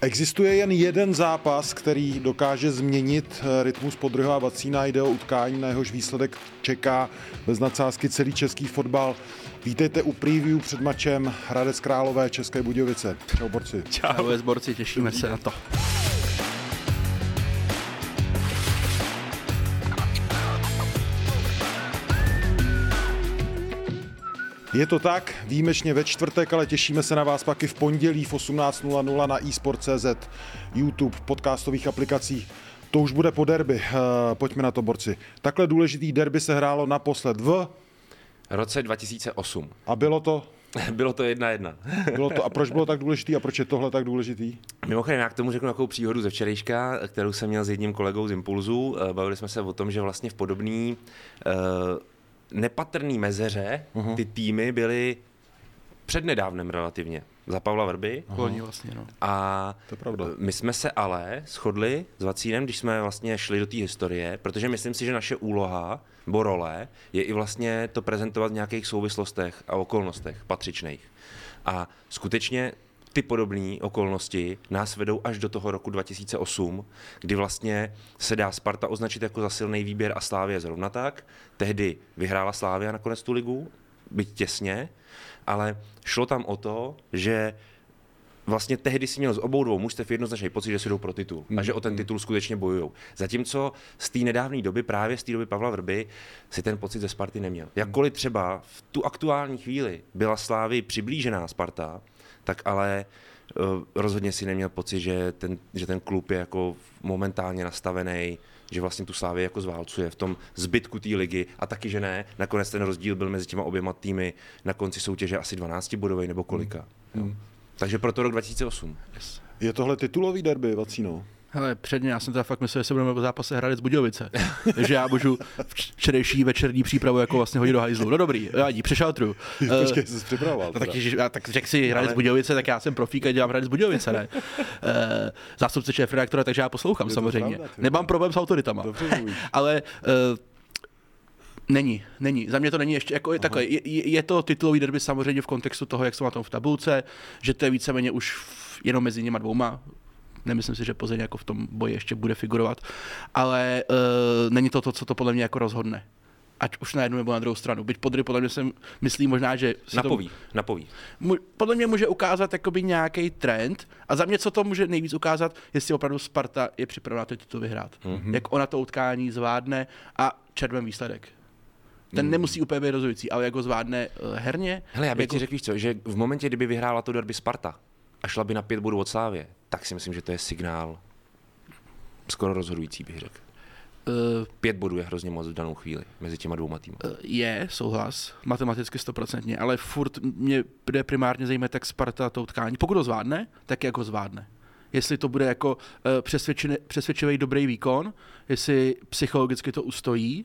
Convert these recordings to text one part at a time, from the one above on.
Existuje jen jeden zápas, který dokáže změnit eh, rytmus podruha a Vacína. Jde o utkání, na jehož výsledek čeká bez nadsázky celý český fotbal. Vítejte u preview před mačem Hradec Králové České Budějovice. Čau borci. Čau. borci, těšíme se na to. Je to tak, výjimečně ve čtvrtek, ale těšíme se na vás pak i v pondělí v 18.00 na eSport.cz, YouTube, podcastových aplikacích. To už bude po derby. Uh, pojďme na to, borci. Takhle důležitý derby se hrálo naposled v... roce 2008. A bylo to? bylo to jedna jedna. bylo to, a proč bylo tak důležitý a proč je tohle tak důležitý? Mimochodem, já k tomu řeknu takovou příhodu ze včerejška, kterou jsem měl s jedním kolegou z Impulzu. Eh, bavili jsme se o tom, že vlastně v podobný uh, nepatrný mezeře uh-huh. ty týmy byly přednedávnem relativně za Pavla Vrby. Uh-huh. vlastně, no. A to je pravda. my jsme se ale shodli s Vacínem, když jsme vlastně šli do té historie, protože myslím si, že naše úloha nebo role je i vlastně to prezentovat v nějakých souvislostech a okolnostech patřičných. A skutečně ty podobné okolnosti nás vedou až do toho roku 2008, kdy vlastně se dá Sparta označit jako za silný výběr a Slávě zrovna tak. Tehdy vyhrála Slávia nakonec tu ligu, byť těsně, ale šlo tam o to, že vlastně tehdy si měl z obou dvou mužstev jednoznačný pocit, že si jdou pro titul a že o ten titul skutečně bojují. Zatímco z té nedávné doby, právě z té doby Pavla Vrby, si ten pocit ze Sparty neměl. Jakkoliv třeba v tu aktuální chvíli byla Slávy přiblížená Sparta, tak ale uh, rozhodně si neměl pocit, že ten, že ten klub je jako momentálně nastavený, že vlastně tu Slávy jako zválcuje v tom zbytku té ligy a taky, že ne. Nakonec ten rozdíl byl mezi těma oběma týmy na konci soutěže asi 12 bodový nebo kolika. Mm. Jo. Takže proto rok 2008. Yes. Je tohle titulový derby, Vacíno? Hele, předně, já jsem teda fakt myslel, že se budeme po zápase Hradec Budějovice. Takže já můžu včerejší večerní přípravu jako vlastně hodit do hajzlu. No dobrý, já dí, přešaltru. Počkej, jsi připravoval. No, tak, tak řekl si Hradec Budějovice, tak já jsem profík a dělám Hradec Budějovice, ne? Uh, zástupce šéf redaktora, takže já poslouchám samozřejmě. Pravda, Nemám problém s autoritama. Ale uh, Není, není. Za mě to není ještě, jako je takhle, je, je, to titulový derby samozřejmě v kontextu toho, jak jsou na tom v tabulce, že to je víceméně už jenom mezi něma dvouma, Nemyslím si, že Plzeň jako v tom boji ještě bude figurovat, ale uh, není to to, co to podle mě jako rozhodne ať už na jednu nebo na druhou stranu. Byť Podry podle mě se myslí možná, že... Napoví, to, napoví. Mu, podle mě může ukázat jakoby nějaký trend a za mě co to může nejvíc ukázat, jestli opravdu Sparta je připravena to titul vyhrát. Mm-hmm. Jak ona to utkání zvládne a červen výsledek. Ten mm. nemusí úplně být rozhodující, ale jako zvládne uh, herně. Hele, já bych jako... ti řekl, víš co, že v momentě, kdyby vyhrála to derby Sparta a šla by na pět bodů od Slávě, tak si myslím, že to je signál skoro rozhodující, bych řekl. Uh, Pět bodů je hrozně moc v danou chvíli mezi těma dvouma týmy. Uh, je, souhlas, matematicky stoprocentně, ale furt mě bude primárně zajímat, jak Sparta to utkání. Pokud to zvládne, tak jak ho zvládne. Jestli to bude jako uh, přesvědčivý dobrý výkon, jestli psychologicky to ustojí,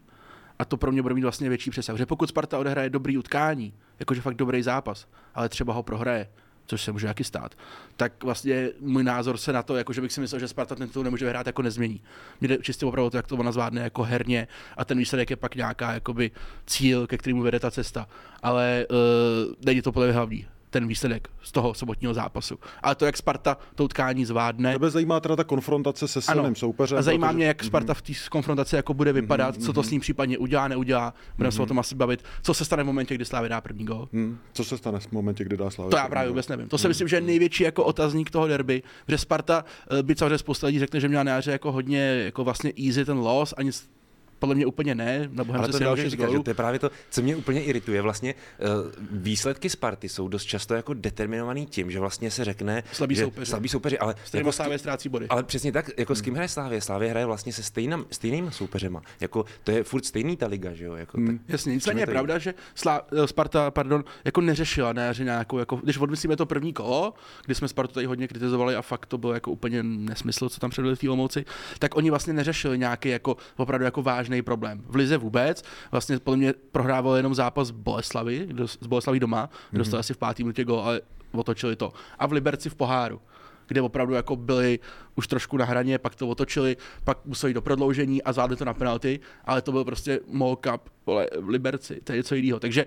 a to pro mě bude mít vlastně větší přesah. Že pokud Sparta odehraje dobrý utkání, jakože fakt dobrý zápas, ale třeba ho prohraje, což se může jaký stát, tak vlastně můj názor se na to, jakože bych si myslel, že Sparta ten titul nemůže vyhrát, jako nezmění. Mě jde čistě opravdu to, jak to ona zvládne jako herně a ten výsledek je pak nějaká jakoby cíl, ke kterému vede ta cesta. Ale uh, není to podle hlavní ten výsledek z toho sobotního zápasu. Ale to, jak Sparta to utkání zvládne. Tebe zajímá teda ta konfrontace se silným ano. soupeřem. A zajímá protože... mě, jak Sparta v té konfrontaci jako bude vypadat, mm-hmm. co to mhm. s ním případně udělá, neudělá. Budeme mm-hmm. se o mhm. tom asi bavit. Co se stane v momentě, kdy Slávy dá první gol? Mm. Co se stane v momentě, kdy dá Slávy? To já právě vůbec nevím. To si mm. myslím, že je největší jako otazník toho derby, že Sparta eh, by samozřejmě spousta lidí řekne, že měla na jako hodně jako vlastně easy ten loss, ani podle mě úplně ne. Na Ale to další říkat, že to je právě to, co mě úplně irituje. Vlastně uh, výsledky Sparty jsou dost často jako determinovaný tím, že vlastně se řekne, slabý že soupeři. Slabý soupeři, ale jako Slávě ztrácí body. Ale přesně tak, jako hmm. s kým hraje Slávě? Slávě hraje vlastně se stejným, stejnými soupeřema. Jako, to je furt stejný ta liga, že jo? Jako, hmm. tak, Jasně, nicméně je pravda, že Slá, eh, Sparta pardon, jako neřešila ne, že nějakou, jako, když odmyslíme to první kolo, kdy jsme Spartu tady hodně kritizovali a fakt to bylo jako úplně nesmysl, co tam předvedli v té tak oni vlastně neřešili nějaký jako opravdu jako vážný problém. V lize vůbec. Vlastně podle mě prohrával jenom zápas Boleslavy, z Boleslaví doma, mm-hmm. dostali asi v pátý minutě gol, ale otočili to. A v Liberci v poháru kde opravdu jako byli už trošku na hraně, pak to otočili, pak museli do prodloužení a zvládli to na penalty, ale to byl prostě Mall Cup vole, v Liberci, to je něco jiného. Takže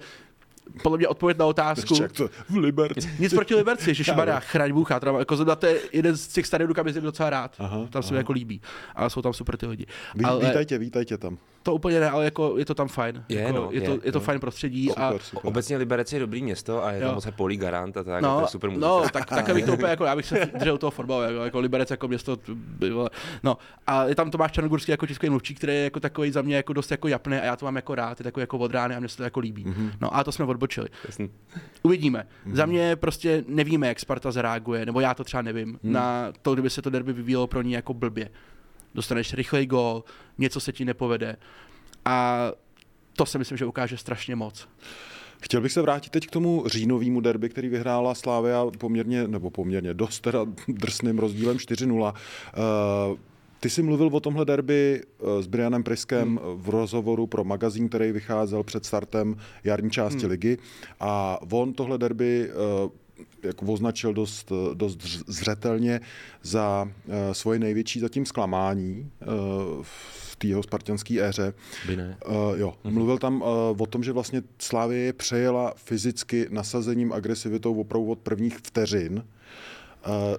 podle mě odpověď na otázku. Ještě jak to v Liberci. Nic proti Liberci, že Maria, chraň Bůh, jako to je jeden z těch stadionů, kam jezdím docela rád. Aha, tam se mi jako líbí. Ale jsou tam super ty lidi. Ví, ale Vítajte, vítajte tam. To úplně ne, ale jako je to tam fajn. Je, jako, no, je, to, je, je to no. fajn prostředí a Super, super. Obecně Liberec je dobrý město a je Jo. tam moc polí garant a tak, a to No, je super muzika. no, tak, takhle bych to úplně jako, já bych se držel toho fotbalu, jako, jako Liberec jako město, no, a je tam Tomáš Černogurský jako tiskový mluvčí, který je jako takový za mě jako dost jako japný a já to mám jako rád, je takový jako od rány a mně se to jako líbí. Mm-hmm. No a to jsme odbočili. Jasný. Uvidíme. Mm-hmm. Za mě prostě nevíme, jak Sparta zareaguje, nebo já to třeba nevím, mm. na to, kdyby se to derby vyvíjelo pro ní jako blbě. Dostaneš rychlej gol, něco se ti nepovede a to si myslím, že ukáže strašně moc. Chtěl bych se vrátit teď k tomu říjnovému derby, který vyhrála Slávia poměrně, nebo poměrně dost teda drsným rozdílem 4-0. Uh, ty jsi mluvil o tomhle derby eh, s Brianem Priskem hmm. v rozhovoru pro magazín, který vycházel před startem jarní části hmm. ligy a on tohle derby uh, jako označil dost, dost zřetelně za uh, svoje největší zatím zklamání uh, v té jeho spartanské éře. By ne. Jo, mm-hmm. mluvil tam o tom, že vlastně Slávie přejela fyzicky nasazením, agresivitou opravdu od prvních vteřin.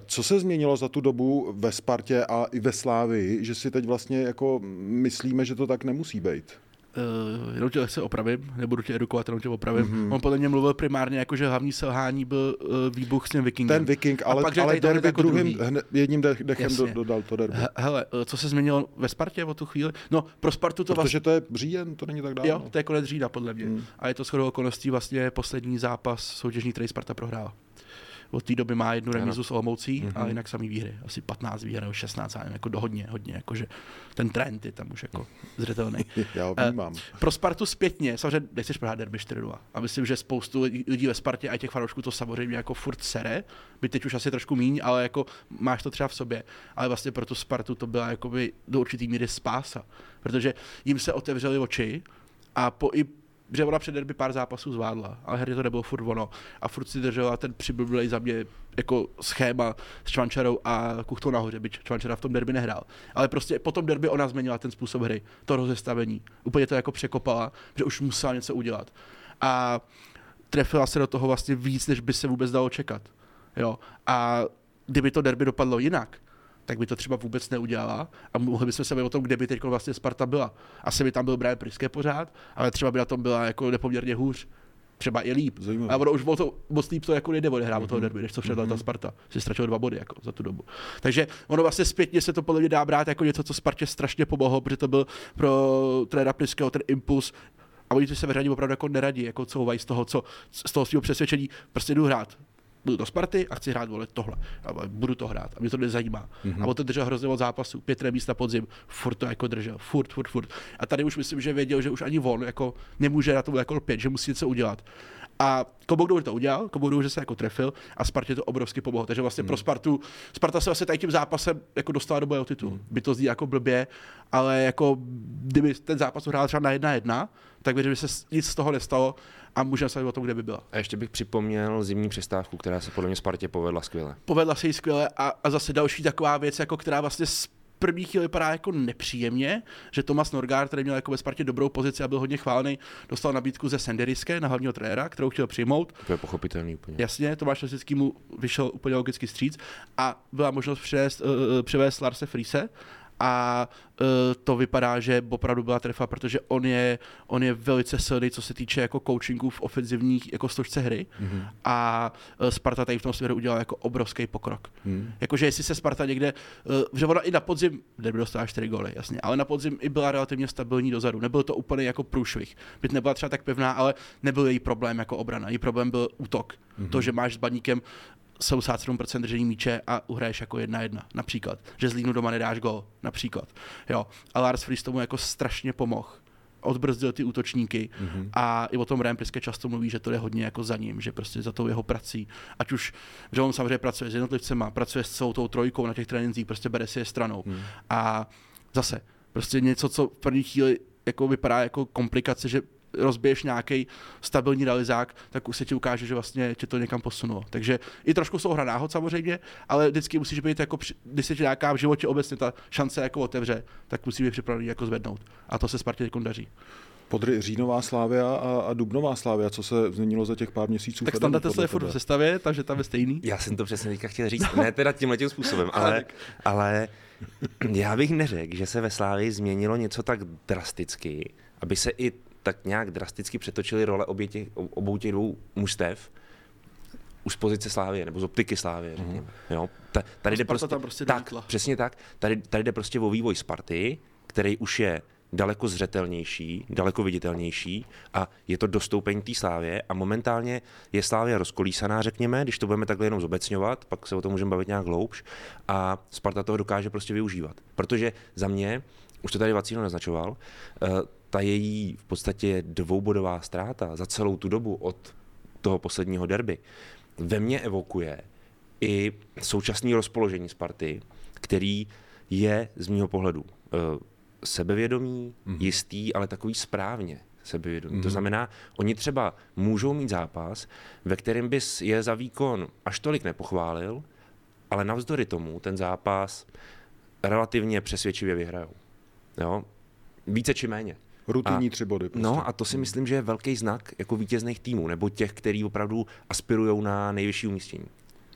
Co se změnilo za tu dobu ve Spartě a i ve Slávii, že si teď vlastně jako myslíme, že to tak nemusí být? Uh, jenom tě se opravím, nebudu tě edukovat, jenom tě opravím. Mm-hmm. On podle mě mluvil primárně jako, že hlavní selhání byl uh, výbuch s tím Vikingem. Ten Viking, ale, pak, ale derby jako druhým, druhý. hned, jedním de- dechem do, dodal to derby. He- Hele, uh, co se změnilo ve Spartě o tu chvíli? No, pro Spartu to Protože to je říjen, to není tak dávno. Jo, to je konec října, podle mě. Hmm. A je to shodou okolností vlastně poslední zápas soutěžní, který Sparta prohrála. Od té doby má jednu remízu s Olomoucí mm-hmm. a jinak samý výhry. Asi 15 výher nebo 16, já nevím, jako do hodně, hodně, jakože ten trend je tam už jako zřetelný. Já ho Eh, vnímám. Pro Spartu zpětně, samozřejmě nechceš prohrát derby 4 A myslím, že spoustu lidí lidí ve Spartě a těch fanoušků to samozřejmě jako furt sere, by teď už asi trošku míň, ale jako máš to třeba v sobě. Ale vlastně pro tu Spartu to byla jakoby do určitý míry spása, protože jim se otevřely oči a po i že ona před derby pár zápasů zvládla, ale herně to nebylo furt ono. A furt si držela ten přiblblej za mě jako schéma s Čvančarou a Kuchtou nahoře, byť Čvančara v tom derby nehrál. Ale prostě po tom derby ona změnila ten způsob hry, to rozestavení. Úplně to jako překopala, že už musela něco udělat. A trefila se do toho vlastně víc, než by se vůbec dalo čekat. Jo. A kdyby to derby dopadlo jinak, tak by to třeba vůbec neudělala a mohli bychom se bavit o tom, kde by teď vlastně Sparta byla. Asi by tam byl Brian Priske pořád, ale třeba by na tom byla jako nepoměrně hůř. Třeba i líp. Zajímavé. A ono už bylo to, moc líp to jako nejde odehrát mm-hmm. toho derby, než co předala ta Sparta. Si ztratil dva body jako za tu dobu. Takže ono vlastně zpětně se to podle mě dá brát jako něco, co Spartě strašně pomohlo, protože to byl pro trenéra Priského ten impuls, a oni se vyřadí opravdu jako neradí, jako couvají z toho, co, z toho svého přesvědčení, prostě jdu hrát. Budu do Sparty a chci hrát vole tohle. A budu to hrát. A mě to nezajímá. Mm-hmm. A on to držel hrozně od zápasu. Pět na podzim. Furt to jako držel. Furt, furt, furt. A tady už myslím, že věděl, že už ani on jako nemůže na to jako lpět, že musí něco udělat. A že to udělal, klobouk dolů, že se jako trefil a Spartě to obrovsky pomohlo. Takže vlastně pro Spartu, Sparta se vlastně tady tím zápasem jako dostala do boje o titul. By to zní jako blbě, ale jako kdyby ten zápas hrál třeba na jedna jedna, tak věřím, že se nic z toho nestalo a můžeme se o tom, kde by byla. A ještě bych připomněl zimní přestávku, která se podle mě Spartě povedla skvěle. povedla se jí skvěle a, a zase další taková věc, jako která vlastně první chvíli vypadá jako nepříjemně, že Tomas Norgard, který měl jako ve Spartě dobrou pozici a byl hodně chválený, dostal nabídku ze Senderiske na hlavního trenéra, kterou chtěl přijmout. To je pochopitelný úplně. Jasně, Tomáš Lesický mu vyšel úplně logicky stříc a byla možnost přivést, uh, přivést Larse Friese a uh, to vypadá, že opravdu byla trefa, protože on je, on je velice silný, co se týče jako coachingu v ofenzivních jako složce hry mm-hmm. a uh, Sparta tady v tom směru udělala jako obrovský pokrok. Mm. Jakože jestli se Sparta někde, uh, že ona i na podzim, nebyl dostala 4 góly, jasně, ale na podzim i byla relativně stabilní dozadu. Nebyl to úplně jako průšvih. Byť nebyla třeba tak pevná, ale nebyl její problém jako obrana. Její problém byl útok. Mm-hmm. To, že máš s baníkem 77% držení míče a uhraješ jako jedna jedna, například. Že z línu doma nedáš gol, například. Jo. A Lars Fries tomu jako strašně pomohl odbrzdil ty útočníky mm-hmm. a i o tom Ryan Priske často mluví, že to je hodně jako za ním, že prostě za tou jeho prací, ať už, že on samozřejmě pracuje s jednotlivcema, pracuje s celou tou trojkou na těch trénincích, prostě bere si je stranou mm. a zase, prostě něco, co v první chvíli jako vypadá jako komplikace, že rozbiješ nějaký stabilní realizák, tak už se ti ukáže, že vlastně tě to někam posunulo. Takže i trošku souhra náhod samozřejmě, ale vždycky musíš být jako, když se ti nějaká v životě obecně ta šance jako otevře, tak musí být připravený jako zvednout. A to se Spartě teď daří. Podry Říjnová Slávia a, a Dubnová Slávia, co se změnilo za těch pár měsíců? Tak Standa Tesla je furt v sestavě, takže tam je stejný. Já jsem to přesně teďka chtěl říct, ne teda tímhle tím způsobem, ale, ale já bych neřekl, že se ve Slávii změnilo něco tak drasticky, aby se i tak nějak drasticky přetočily role obě těch, obou těch dvou mužstev, už z pozice Slávie, nebo z optiky Slávie, řekněme. Mm-hmm. Jo, ta, tady jde prostě, tam prostě tak, přesně tak, tady, tady jde prostě o vývoj Sparty, který už je daleko zřetelnější, daleko viditelnější a je to dostoupení té Slávě a momentálně je Slávě rozkolísaná, řekněme, když to budeme takhle jenom zobecňovat, pak se o tom můžeme bavit nějak hloubš a Sparta toho dokáže prostě využívat. Protože za mě, už to tady Vacíno naznačoval, eh, ta její v podstatě dvoubodová ztráta za celou tu dobu od toho posledního derby ve mně evokuje i současné rozpoložení Sparty, který je z mého pohledu eh, sebevědomý, mm. jistý, ale takový správně sebevědomý. Mm. To mhm. znamená, oni třeba můžou mít zápas, ve kterém bys je za výkon až tolik nepochválil, ale navzdory tomu ten zápas relativně přesvědčivě vyhrajou. Jo? Více či méně. Rutinní tři body. Prostě. No a to si myslím, že je velký znak jako vítězných týmů, nebo těch, kteří opravdu aspirují na nejvyšší umístění.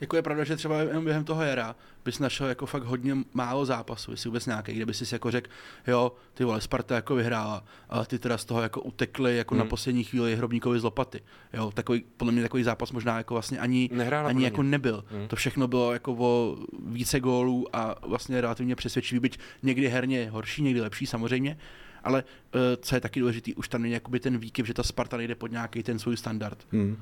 Jako je pravda, že třeba jenom během toho jara bys našel jako fakt hodně málo zápasů, jestli vůbec nějaký, kde bys si jako řekl, jo, ty vole, Sparta jako vyhrála, a ty teda z toho jako utekli jako hmm. na poslední chvíli hrobníkovi z lopaty. Jo, takový, podle mě takový zápas možná jako vlastně ani, Nehrála ani jako nebyl. Hmm. To všechno bylo jako o více gólů a vlastně relativně přesvědčivý, byť někdy herně horší, někdy lepší samozřejmě, ale uh, co je taky důležité, už tam není jakoby ten výkyv, že ta Sparta nejde pod nějaký ten svůj standard. Hmm.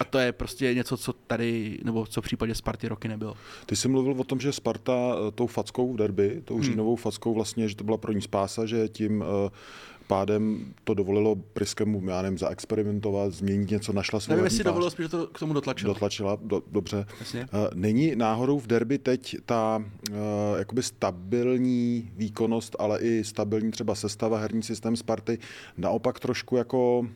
A to je prostě něco, co tady, nebo co v případě Sparty roky nebylo. Ty jsi mluvil o tom, že Sparta eh, tou fackou v derby, tou hmm. říjnovou fackou vlastně, že to byla pro ní spása, že tím uh, pádem to dovolilo Priskemu, já nevím, zaexperimentovat, změnit něco, našla svou Nevím, jestli dovolilo spíš, že to k tomu dotlačila. Dotlačila, do, dobře. Jasně. Uh, není náhodou v derby teď ta jakoby stabilní výkonnost, ale i stabilní třeba sestava, herní systém Sparty, naopak trošku jako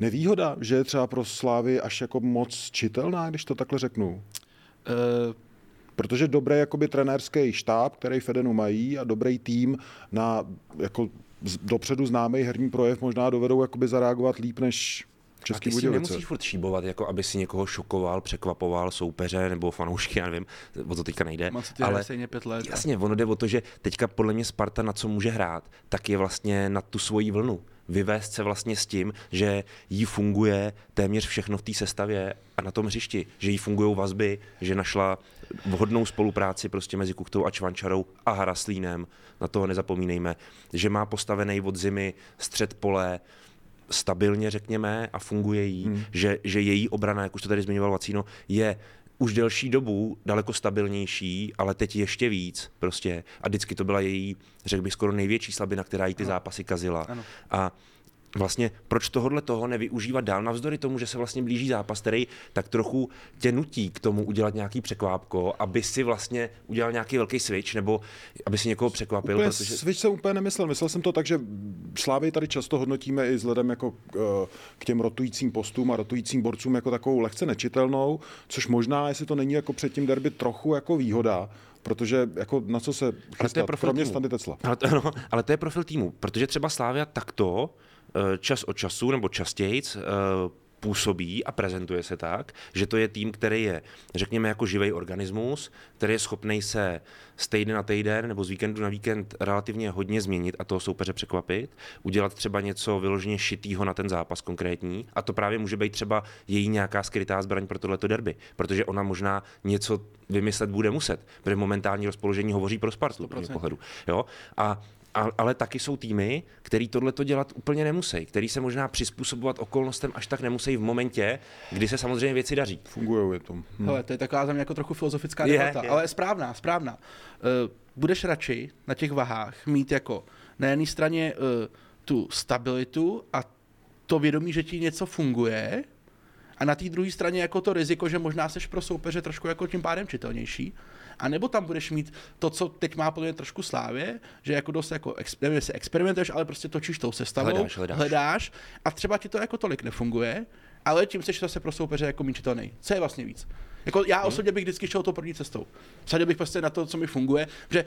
nevýhoda, že je třeba pro Slávy až jako moc čitelná, když to takhle řeknu? Uh, Protože dobrý jakoby trenérský štáb, který Fedenu mají a dobrý tým na jako dopředu známý herní projev možná dovedou jakoby zareagovat líp než Český a ty si nemusíš furt šíbovat, jako aby si někoho šokoval, překvapoval soupeře nebo fanoušky, já nevím, o to teďka nejde. ale pět let. Jasně, ono jde o to, že teďka podle mě Sparta na co může hrát, tak je vlastně na tu svoji vlnu vyvést se vlastně s tím, že jí funguje téměř všechno v té sestavě a na tom hřišti, že jí fungují vazby, že našla vhodnou spolupráci prostě mezi Kuchtou a Čvančarou a Haraslínem, na toho nezapomínejme, že má postavený od zimy střed pole, stabilně, řekněme, a funguje jí, hmm. že, že její obrana, jak už to tady zmiňoval Vacíno, je už delší dobu daleko stabilnější, ale teď ještě víc prostě. A vždycky to byla její, řekl bych, skoro největší slabina, která jí ty ano. zápasy kazila. Ano. A vlastně proč tohohle toho nevyužívat dál, navzdory tomu, že se vlastně blíží zápas, který tak trochu tě nutí k tomu udělat nějaký překvápko, aby si vlastně udělal nějaký velký switch, nebo aby si někoho překvapil. Úplně protože... Switch jsem úplně nemyslel, myslel jsem to tak, že Slávy tady často hodnotíme i vzhledem jako k, k těm rotujícím postům a rotujícím borcům jako takovou lehce nečitelnou, což možná, jestli to není jako před tím derby trochu jako výhoda, protože jako na co se chystat, kromě týmu. Standy Tesla. Ale to, no, ale to je profil týmu, protože třeba Slávia takto Eh, čas od času nebo častěji eh, působí a prezentuje se tak, že to je tým, který je, řekněme, jako živý organismus, který je schopný se z týdne na týden nebo z víkendu na víkend relativně hodně změnit a toho soupeře překvapit, udělat třeba něco vyloženě šitýho na ten zápas konkrétní a to právě může být třeba její nějaká skrytá zbraň pro tohleto derby, protože ona možná něco vymyslet bude muset, protože momentální rozpoložení hovoří pro Spartu z pohledu. Jo? A ale taky jsou týmy, který tohle to dělat úplně nemusí, který se možná přizpůsobovat okolnostem až tak nemusí v momentě, kdy se samozřejmě věci daří. Fungují je to. Hm. Hele, to je taková za mě jako trochu filozofická debata, je, je. ale správná, správná. Uh, budeš radši na těch vahách mít jako na jedné straně uh, tu stabilitu a to vědomí, že ti něco funguje, a na té druhé straně jako to riziko, že možná seš pro soupeře trošku jako tím pádem čitelnější, a nebo tam budeš mít to, co teď má podle mě trošku slávě, že jako dost jako, nevím, jestli experimentuješ, ale prostě točíš tou sestavou, hledáš, hledáš. hledáš a třeba ti to jako tolik nefunguje, ale tím seš zase pro soupeře jako míčitelný. Co je vlastně víc? Jako já hmm. osobně bych vždycky šel tou první cestou. Vsadil bych prostě na to, co mi funguje, že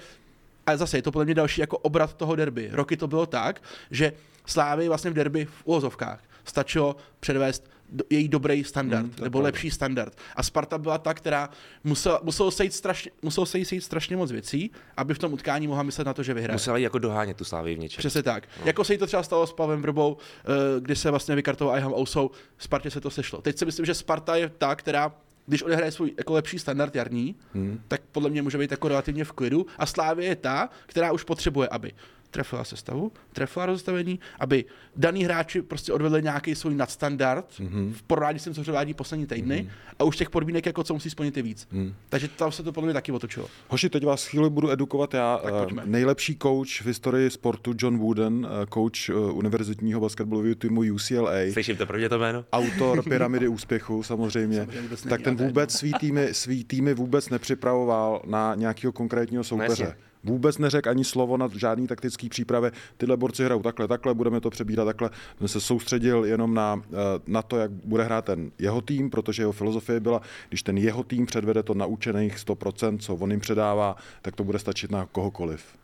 A zase je to podle mě další jako obrat toho derby. Roky to bylo tak, že Slávy vlastně v derby v úvozovkách stačilo předvést její dobrý standard, Hmm, nebo pravda. lepší standard. A Sparta byla ta, která musela, muselo se jít strašně, muselo se jí sejít strašně moc věcí, aby v tom utkání mohla myslet na to, že vyhraje. Musela jí jako dohánět tu Slávy v něčem. Přesně tak. No. Jako se jí to třeba stalo s Pavem Vrbou, eh, kdy se vlastně vykartoval Iham Ousou, Spartě se to sešlo. Teď si myslím, že Sparta je ta, která když odehraje svůj jako lepší standard jarní, hmm. tak podle mě může být jako relativně v klidu. A Slávě je ta, která už potřebuje, aby trefila sestavu, trefila rozestavení, aby daný hráči prostě odvedli nějaký svůj nadstandard mm-hmm. v porovnání s tím, co předvádí poslední týdny mm-hmm. a už těch podmínek, jako co musí splnit, je víc. Mm. Takže tam se to podle mě taky otočilo. Hoši, teď vás chvíli budu edukovat já. Eh. Nejlepší coach v historii sportu John Wooden, eh, coach eh, univerzitního basketbalového týmu UCLA. Slyším to prvně to jméno? autor pyramidy úspěchu samozřejmě, Samozřejmě tak ten vůbec svý týmy, svý týmy vůbec nepřipravoval na nějakého konkrétního soupeře. jasně. Vůbec neřekl ani slovo na žádný taktický přípravě. Tyhle borci hrajou takhle, takhle, budeme to přebírat takhle. On se soustředil jenom na, eh, na to, jak bude hrát ten jeho tým, protože jeho filozofie byla, když ten jeho tým předvede to naučených 100%, co on jim předává, tak to bude stačit na kohokoliv.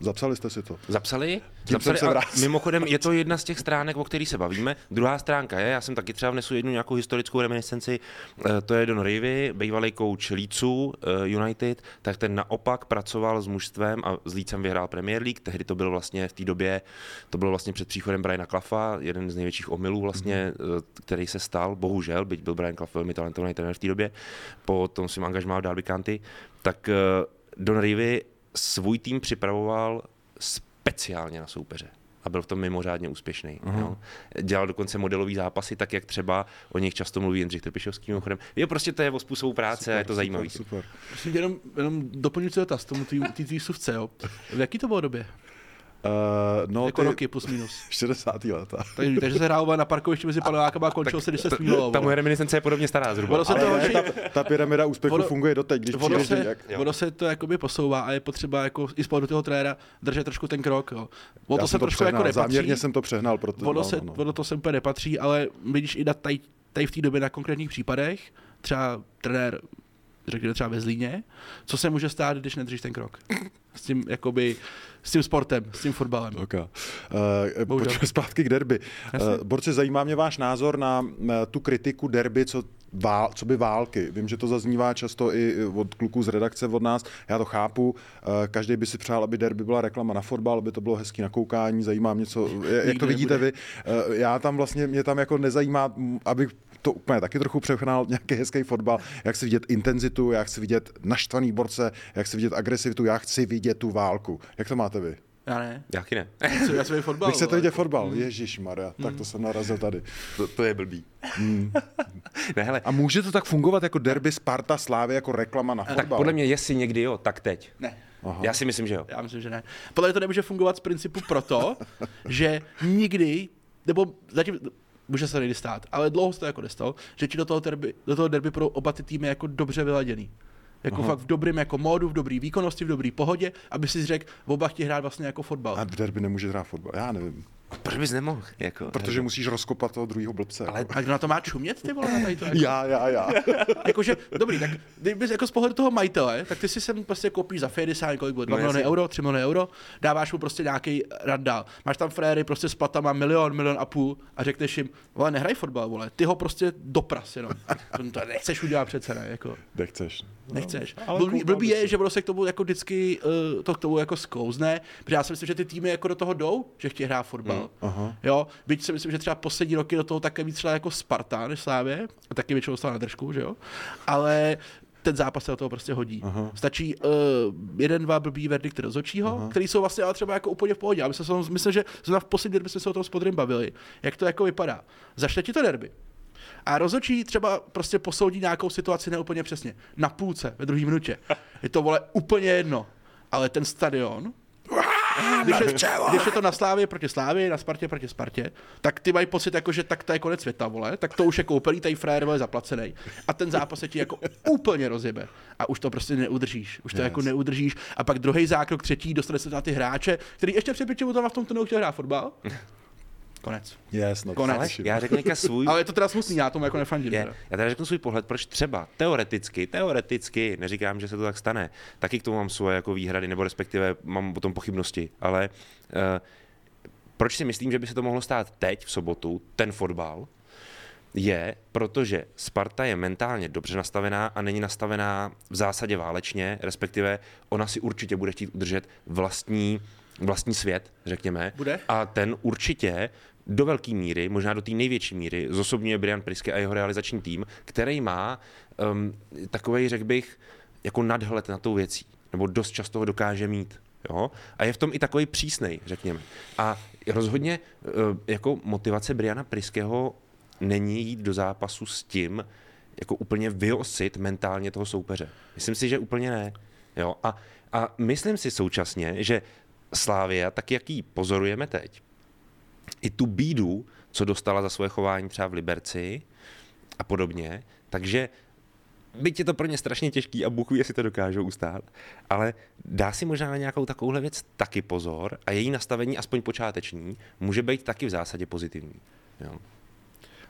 Zapsali jste si to? Zapsali? Tím Zapsali jsem se vrátil. mimochodem je to jedna z těch stránek, o kterých se bavíme. Druhá stránka je, já jsem taky třeba vnesu jednu nějakou historickou reminiscenci, eh, to je Don Rivy, bývalý coach Leedsu eh, United, tak ten naopak pracoval s mužstvem a s Leedsem vyhrál Premier League, tehdy to bylo vlastně v té době, to bylo vlastně před příchodem Briana Claffa, jeden z největších omylů vlastně, mm-hmm. který se stal, bohužel, byť byl Brian Clough velmi talentovaný trenér v té době, po tom svým angažmá v Derby County, tak Don Rivy svůj tým připravoval speciálně na soupeře a byl v tom mimořádně úspěšný. Mhm. Jo. Dělal dokonce modelový zápasy, tak jak třeba o nich často mluví Jindřich Trpišovský mimochodem. Jo, prostě to je o způsobu práce a je to zajímavý. Super, super. Jenom, jenom doplňující dotaz tomu té suvce, jo. V jaký to bylo době? Uh, no, jako ty roky plus minus. 60. leta. Takže, takže se hrál na parkovišti mezi panelákama a končilo se, když se smílo. Ta moje reminiscence je podobně stará zhruba. Ono se to, ne, ta, ta pyramida úspěchu Ono- funguje doteď, když ono, přijdeš se, jak... ono se to jakoby posouvá a je potřeba jako i z pohledu toho trenéra držet trošku ten krok. Jo. Ono Já to se trošku jako přehnal, nepatří. záměrně jsem to přehnal, proto, ono, no, se, no, no. ono to sem úplně nepatří, ale vidíš i na tady, tady v té době na konkrétních případech, třeba trenér, řekněme třeba ve Zlíně, co se může stát, když nedržíš ten krok. S tím, jakoby, s tím sportem, s tím fotbalem. Okay. Uh, Bohužel. pojďme zpátky k derby. Jasně. Uh, Borci, zajímá mě váš názor na uh, tu kritiku derby, co, vál, co by války. Vím, že to zaznívá často i od kluků z redakce od nás. Já to chápu. Uh, každý by si přál, aby derby byla reklama na fotbal, aby to bylo hezký na koukání. Zajímá mě, co, jak Nikdy to vidíte nebude. vy. Uh, já tam vlastně, mě tam jako nezajímá, abych to úplně taky trochu přehnal, nějaký hezký fotbal. Já chci vidět intenzitu, já chci vidět naštvaný borce, já chci vidět agresivitu, já chci vidět tu válku. Jak to máte vy? Já ne. Jaký ne? Co, já svůj fotbal. Vy chcete vidět fotbal? Ježíš Maria, tak to jsem narazil tady. To, to je blbý. ne, hele, A může to tak fungovat jako derby Sparta Slávy jako reklama na tak fotbal? podle mě, jestli někdy jo, tak teď. Ne. Aha. Já si myslím, že jo. Já myslím, že ne. Podle mě to nemůže fungovat z principu proto, že nikdy, nebo zatím, může se někdy stát, ale dlouho se to jako nestalo, že ti do toho derby, do toho derby pro oba ty týmy jako dobře vyladěný. Jako Aha. fakt v dobrém jako módu, v dobré výkonnosti, v dobré pohodě, aby si řekl, oba chtějí hrát vlastně jako fotbal. A v derby nemůže hrát fotbal, já nevím. Proč bys nemohl? Jako, Protože musíš rozkopat toho druhého blbce. Ale A kdo na to má čumět, ty vole, na tady to? Jako? Já, já, já. Jakože, dobrý, tak kdybys jako z pohledu toho majitele, tak ty si sem prostě koupíš za Fedy sám, kolik bylo, 2 No, miliony euro, 3 miliony euro, dáváš mu prostě nějaký randál. Máš tam fréry prostě s platama milion, milion a půl a řekneš jim, vole, nehraj fotbal, vole, ty ho prostě dopras jenom. To, to nechceš udělat přece, ne, jako. Nechceš. Nechceš. ale blbý, blbý je, se. že se k tomu jako vždycky uh, to k tomu jako sklouzne, protože já si myslím, že ty týmy jako do toho jdou, že chtějí hrát fotbal. Hmm, Aha. Jo, byť si myslím, že třeba poslední roky do toho také víc šla jako Sparta než Slávě, a taky většinou stala na držku, že jo, ale ten zápas se do toho prostě hodí. Aha. Stačí uh, jeden, dva blbý verdikty rozhodčího, který jsou vlastně ale třeba jako úplně v pohodě. Já myslím, že- myslím že zrovna v poslední derby jsme se o tom s Podrym bavili. Jak to jako vypadá? Začne ti to derby. A rozhodčí třeba prostě posoudí nějakou situaci neúplně přesně. Na půlce, ve druhé minutě. Je to vole úplně jedno. Ale ten stadion, když je, když je to na Slávě proti Slávě, na Spartě proti Spartě, tak ty mají pocit, jako, že tak to je konec světa, vole, tak to už je koupelý, tady frajer vole zaplacený. A ten zápas se ti jako úplně rozjebe. A už to prostě neudržíš. Už to Yes. jako neudržíš. A pak druhý zákrok, třetí, dostane se na ty hráče, který ještě před tam v tom tunelu chtěl hrát fotbal. Konec. Yes, no, Konec. Ale já řeknu teďka svůj, Ale je to teda smutný, já tomu jako nefandím. je, teda. já teda řeknu svůj pohled, proč třeba teoreticky, teoreticky, neříkám, že se to tak stane, taky k tomu mám svoje jako výhrady, nebo respektive mám o tom pochybnosti, ale uh, proč si myslím, že by se to mohlo stát teď v sobotu, ten fotbal, je, protože Sparta je mentálně dobře nastavená a není nastavená v zásadě válečně, respektive ona si určitě bude chtít udržet vlastní, vlastní svět, řekněme. Bude? A ten určitě do velké míry, možná do té největší míry, zosobňuje Brian Priske a jeho realizační tým, který má um, takový, řekl bych, jako nadhled na tou věcí, nebo dost často ho dokáže mít. Jo? A je v tom i takový přísnej, řekněme. A rozhodně uh, jako motivace Briana Priskeho není jít do zápasu s tím, jako úplně vyosit mentálně toho soupeře. Myslím si, že úplně ne. Jo? A, a myslím si současně, že Slávia, tak jak ji pozorujeme teď, i tu bídu, co dostala za svoje chování třeba v Liberci a podobně, takže byť je to pro ně strašně těžký a Bůh ví, jestli to dokážou ustát, ale dá si možná na nějakou takovouhle věc taky pozor a její nastavení, aspoň počáteční, může být taky v zásadě pozitivní. Jo.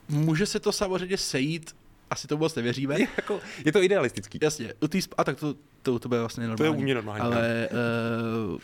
Může se to samozřejmě sejít, asi to moc nevěříme. Je, jako, je to idealistický. Jasně, u tý, a tak to, to, to bude vlastně normální. u mě normální, Ale uh,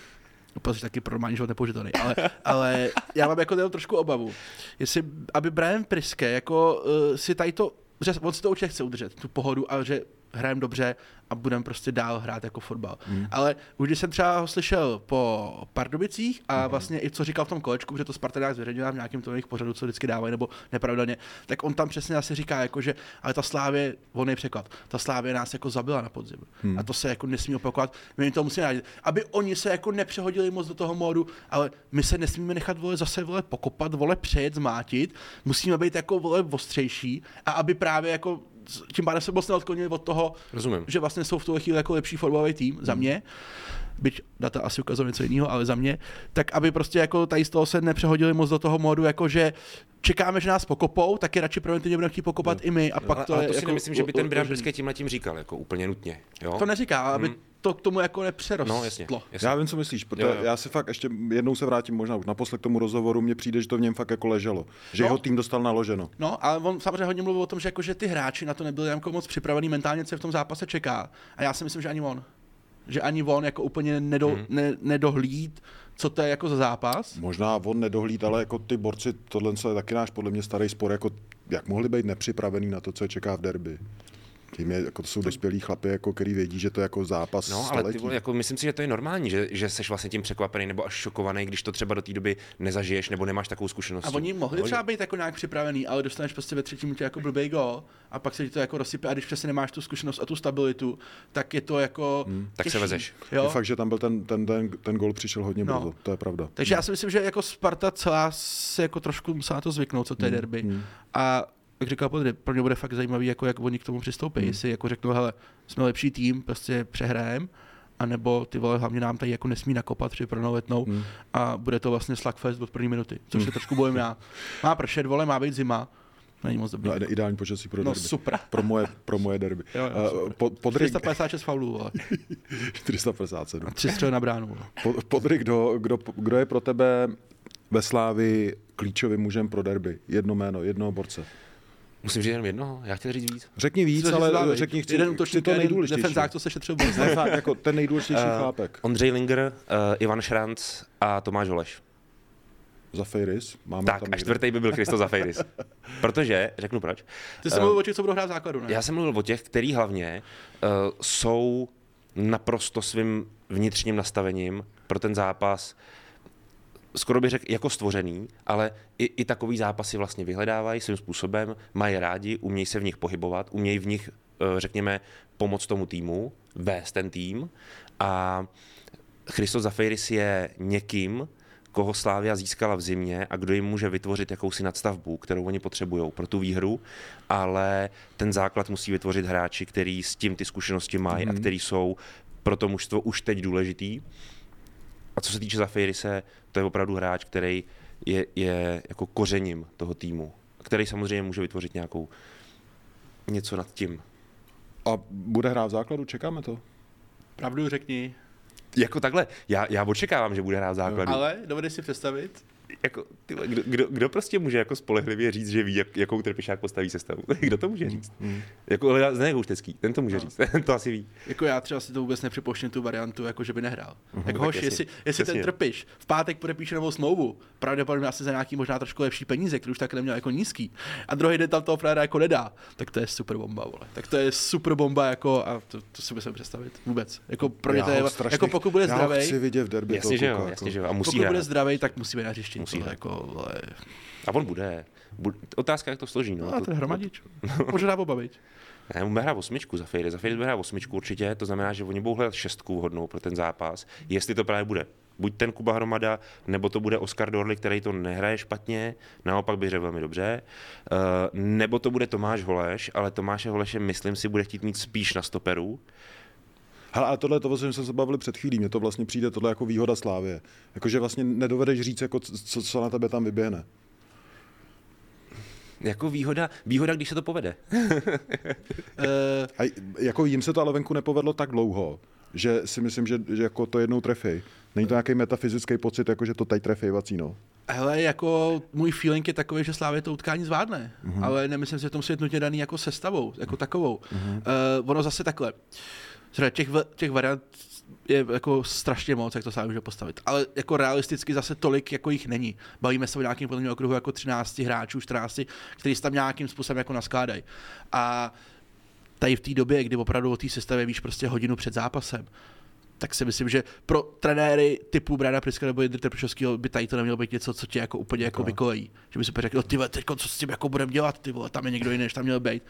prostě taky pro normální život nepoužitelný. Ale, ale já mám jako trošku obavu. Jestli, aby Brian Priske jako uh, si tady to, že on si to určitě chce udržet, tu pohodu a že hrajeme dobře a budeme prostě dál hrát jako fotbal. Hmm. Ale už když jsem třeba ho slyšel po Pardubicích a hmm. vlastně i co říkal v tom kolečku, že to Sparta nějak zveřejnila v nějakém tom jejich pořadu, co vždycky dávají, nebo nepravidelně, tak on tam přesně asi říká, jako, že ale ta Slávě, on je překlad, ta Slávě nás jako zabila na podzim. Hmm. A to se jako nesmí opakovat. My jim to musíme rádi. Aby oni se jako nepřehodili moc do toho módu, ale my se nesmíme nechat vole zase vole pokopat, vole přejet, zmátit. Musíme být jako vole ostřejší a aby právě jako tím pádem se moc neodklonili od toho, Rozumím. že vlastně jsou v tuhle chvíli jako lepší fotbalový tým za mě, byť data asi ukazují něco jiného, ale za mě, tak aby prostě jako tady z toho se nepřehodili moc do toho modu, jako že čekáme, že nás pokopou, taky radši preventivně budeme chtít pokopat i my a pak ale, to ale je to si jako nemyslím, že by ten. Priske tímhle tím říkal, jako úplně nutně. Jo? To neříká, aby Hmm. To k tomu jako nepřerostlo. No, jasně. jasně. Já vím, co myslíš, protože Jo, jo. já se fakt ještě jednou se vrátím možná už naposled k tomu rozhovoru, mně přijde, že to v něm fakt jako leželo. Že No. jeho tým dostal naloženo. No, ale on samozřejmě hodně mluvil o tom, že, jako, že ty hráči na to nebyli jako moc připravený mentálně, co je v tom zápase čeká. A já si myslím, že ani on. Že ani on jako úplně nedo, hmm. ne, nedohlíd, co to je jako za zápas. Možná on nedohlíd, ale jako ty borci, tohle je taky náš podle mě starý spor, jako jak mohli být nepřipravený na to, co je čeká v derby. Tím je, jako to jsou dospělí chlapy, jako, který vědí, že to je jako zápas No, ale ty, vole, jako myslím si, že to je normální, že, že jsi vlastně tím překvapený nebo až šokovaný, když to třeba do té doby nezažiješ nebo nemáš takovou zkušenost. A oni mohli No, třeba být jako nějak připravený, ale dostaneš prostě ve třetím minutě jako blbý gol a pak se ti to jako rozsype a když přesně nemáš tu zkušenost a tu stabilitu, tak je to jako hmm. tak se vezeš. Jo? Je fakt, že tam byl ten, ten, ten, ten gol přišel hodně No. brzo, to je pravda. Takže já si myslím, že jako Sparta celá se jako trošku musela na to zvyknout, co to je derby. hmm. A jak říkal Podry, pro mě bude fakt zajímavý, jako jak oni k tomu přistoupí. Hmm. Jestli jako řeknou, hele, jsme lepší tým, prostě přehrajem, anebo ty vole, hlavně nám tady jako nesmí nakopat při pronovetnou Hmm. a bude to vlastně slugfest od první minuty, což se trošku bojím já. Má pršet, vole, má být zima, není moc dobrý. No, ideální počasí pro No derby. super. Pro moje, pro moje derby. Jo, jo, Eh, super. po, podryk, 456 faulů, vole. 457. A tři střely na bránu. Vole. Po, podryk, kdo, kdo, kdo je pro tebe ve Slávi klíčovým mužem pro derby? Jedno jméno, jednoho borce. Musím říct jenom jednoho, já chtěl říct víc. Řekni víc, Což ale řekni chci, jeden chci útočník, to nejdůležitější. defenzák, co se šetřil v Ne, fakt, jako ten nejdůležitější Eh, chlápek. Ondřej Linger, uh, Ivan Šranc a Tomáš Holeš. Za Fejris. Máme Tak tam a čtvrtý by byl Christo Zafeiris. Protože, řeknu proč, Ty jsi Eh, mluvil o těch, co budou hrát v základu, ne? Já jsem mluvil o těch, který hlavně uh, jsou naprosto svým vnitřním nastavením pro ten zápas skoro bych řekl jako stvořený, ale i, i takový zápasy vlastně vyhledávají svým způsobem, mají rádi, umějí se v nich pohybovat, umějí v nich, eh, řekněme, pomoct tomu týmu, vést ten tým a Christos Zafeiris je někým, koho Slávia získala v zimě a kdo jim může vytvořit jakousi nadstavbu, kterou oni potřebují pro tu výhru, ale ten základ musí vytvořit hráči, který s tím ty zkušenosti mají mm-hmm. a který jsou pro to mužstvo už teď důležitý. A co se týče Zafeirise, to je opravdu hráč, který je, je jako kořením toho týmu, který samozřejmě může vytvořit nějakou něco nad tím. A bude hrát v základu? Čekáme to? Pravdu řekni. Jako takhle, já, já očekávám, že bude hrát v základu. Ale dovedeš si představit, jako, ty, kdo, kdo, kdo, prostě může jako spolehlivě říct, že ví, jak, jakou trpišák postaví sestavu? kdo to může říct? Mm. Jako ne Houštecký, ten to může no. říct, ten to asi ví. Jako já třeba si to vůbec nepřipoštím tu variantu, jako že by nehrál. Mm-hmm. Jako hoš, jestli, jestli ten trpiš v pátek podepíše novou smlouvu, pravděpodobně asi za nějaký možná trošku lepší peníze, který už tak neměl jako nízký, a druhý den tam toho frajera jako nedá, tak to je super bomba, vole. Tak to je super bomba, jako, a to, to si musím představit vůbec. Jako pro ně to je, jako pokud bude zdravý. chci vidět v derby jasně, že jo, jasně, že jo. A musí pokud bude zdravý, tak musí být na hřišti. Musí jako, vole. A on bude. bude. Otázka, jak to složí. No. no a to je hromadič. Může dát oba, Ne, bude hrát osmičku za Fejry. Za Fejry bude hrát osmičku určitě, to znamená, že oni budou hledat šestku vhodnou pro ten zápas, jestli to právě bude. Buď ten Kuba Hromada, nebo to bude Oscar Dorli, který to nehraje špatně, naopak by řekl velmi dobře, uh, nebo to bude Tomáš Holeš, ale Tomáše Holeše myslím si bude chtít mít spíš na stoperu, Hele, ale tohle, to, jsme se bavili před chvílí, mně to vlastně přijde tohle jako výhoda Slávě. Jakože vlastně nedovedeš říct, jako, co, co na tebe tam vyběhne. Jako výhoda, výhoda, když se to povede. Eh, a jako jim se to ale venku nepovedlo tak dlouho, že si myslím, že, že jako to jednou trefí. Není to nějaký metafyzický pocit, jako že to tady trefí vacíno. Hele, jako můj feeling je takový, že Slávě to utkání zvládne, mm-hmm. ale nemyslím si, že to musí být nutně daný jako sestavou, jako takovou. Mm-hmm. Uh, ono zase takhle. Těch, těch variant je jako strašně moc, jak to sám může postavit. Ale jako realisticky zase tolik, jako jich není. Bavíme se o nějakém podle okruhu jako 13 hráčů, 14, kteří se tam nějakým způsobem jako naskládají. A tady v té době, kdy opravdu o té sestavě víš prostě hodinu před zápasem, tak si myslím, že pro trenéry typu Brada Priska nebo Jindry Trpišovského by tady to nemělo být něco, co tě jako úplně jako vykolejí. Že by si řekl, ty teď co s tím jako budeme dělat, ty vole, tam je někdo jiný, než tam měl být.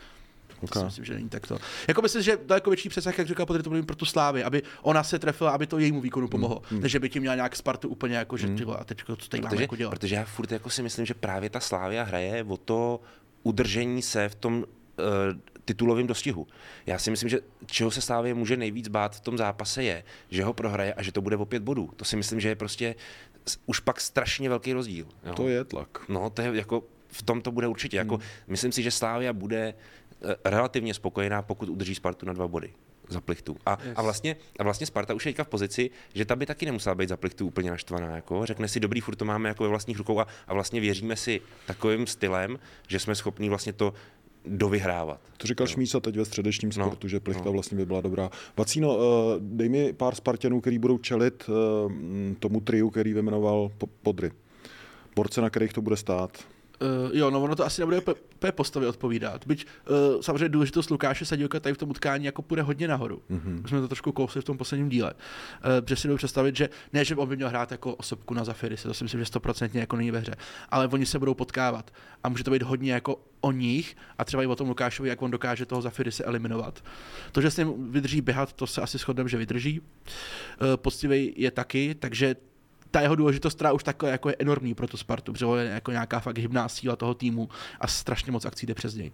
Okay. myslím, že není takto. Jako myslím, že daleko větší přesah, jak říkal Patrik, to pro tu Slávy, aby ona se trefila, aby to jejímu výkonu hmm, pomohlo. Mm. Než by tím měla nějak Spartu úplně jako, že hmm. ty a teď co tady máme jako dělat. Protože já furt jako si myslím, že právě ta Slávia hraje o to udržení se v tom uh, titulovém dostihu. Já si myslím, že čeho se Slávě může nejvíc bát v tom zápase je, že ho prohraje a že to bude o pět bodů. To si myslím, že je prostě už pak strašně velký rozdíl. Jo? To je tlak. No, to je jako v tom to bude určitě. Jako, hmm. Myslím si, že Slávia bude relativně spokojená, pokud udrží Spartu na dva body za plichtu. A, yes. a, vlastně, a vlastně Sparta už je v pozici, že ta by taky nemusela být za plichtu úplně naštvaná. Jako. Řekne si, dobrý, furt to máme jako ve vlastních rukou a, a vlastně věříme si takovým stylem, že jsme schopni vlastně to dovyhrávat. To říkal no. Šmísa teď ve středečním no, sportu, no, že plichta no. vlastně by byla dobrá. Vacíno, uh, dej mi pár Spartanů, který budou čelit uh, tomu triu, který vyjmenoval Podry. Borce, na kterých to bude stát. Uh, jo, no ono to asi nebude úplně postavě odpovídat. Byť uh, samozřejmě důležitost Lukáše Sadilka tady v tom utkání jako půjde hodně nahoru. Mm-hmm. Jsme to trošku kousli v tom posledním díle. Uh, protože si dovedu představit, že ne, že on by měl hrát jako osobku na Zafiris, to si myslím, že stoprocentně jako není ve hře, ale oni se budou potkávat. A může to být hodně jako o nich a třeba i o tom Lukášovi, jak on dokáže toho Zafiry se eliminovat. To, že s ním vydrží běhat, to se asi shodneme, že vydrží. Uh, poctivý je taky, takže ta jeho důležitost, která už takhle jako je enormní pro tu Spartu, protože je jako nějaká fakt hybná síla toho týmu a strašně moc akcí jde přes něj.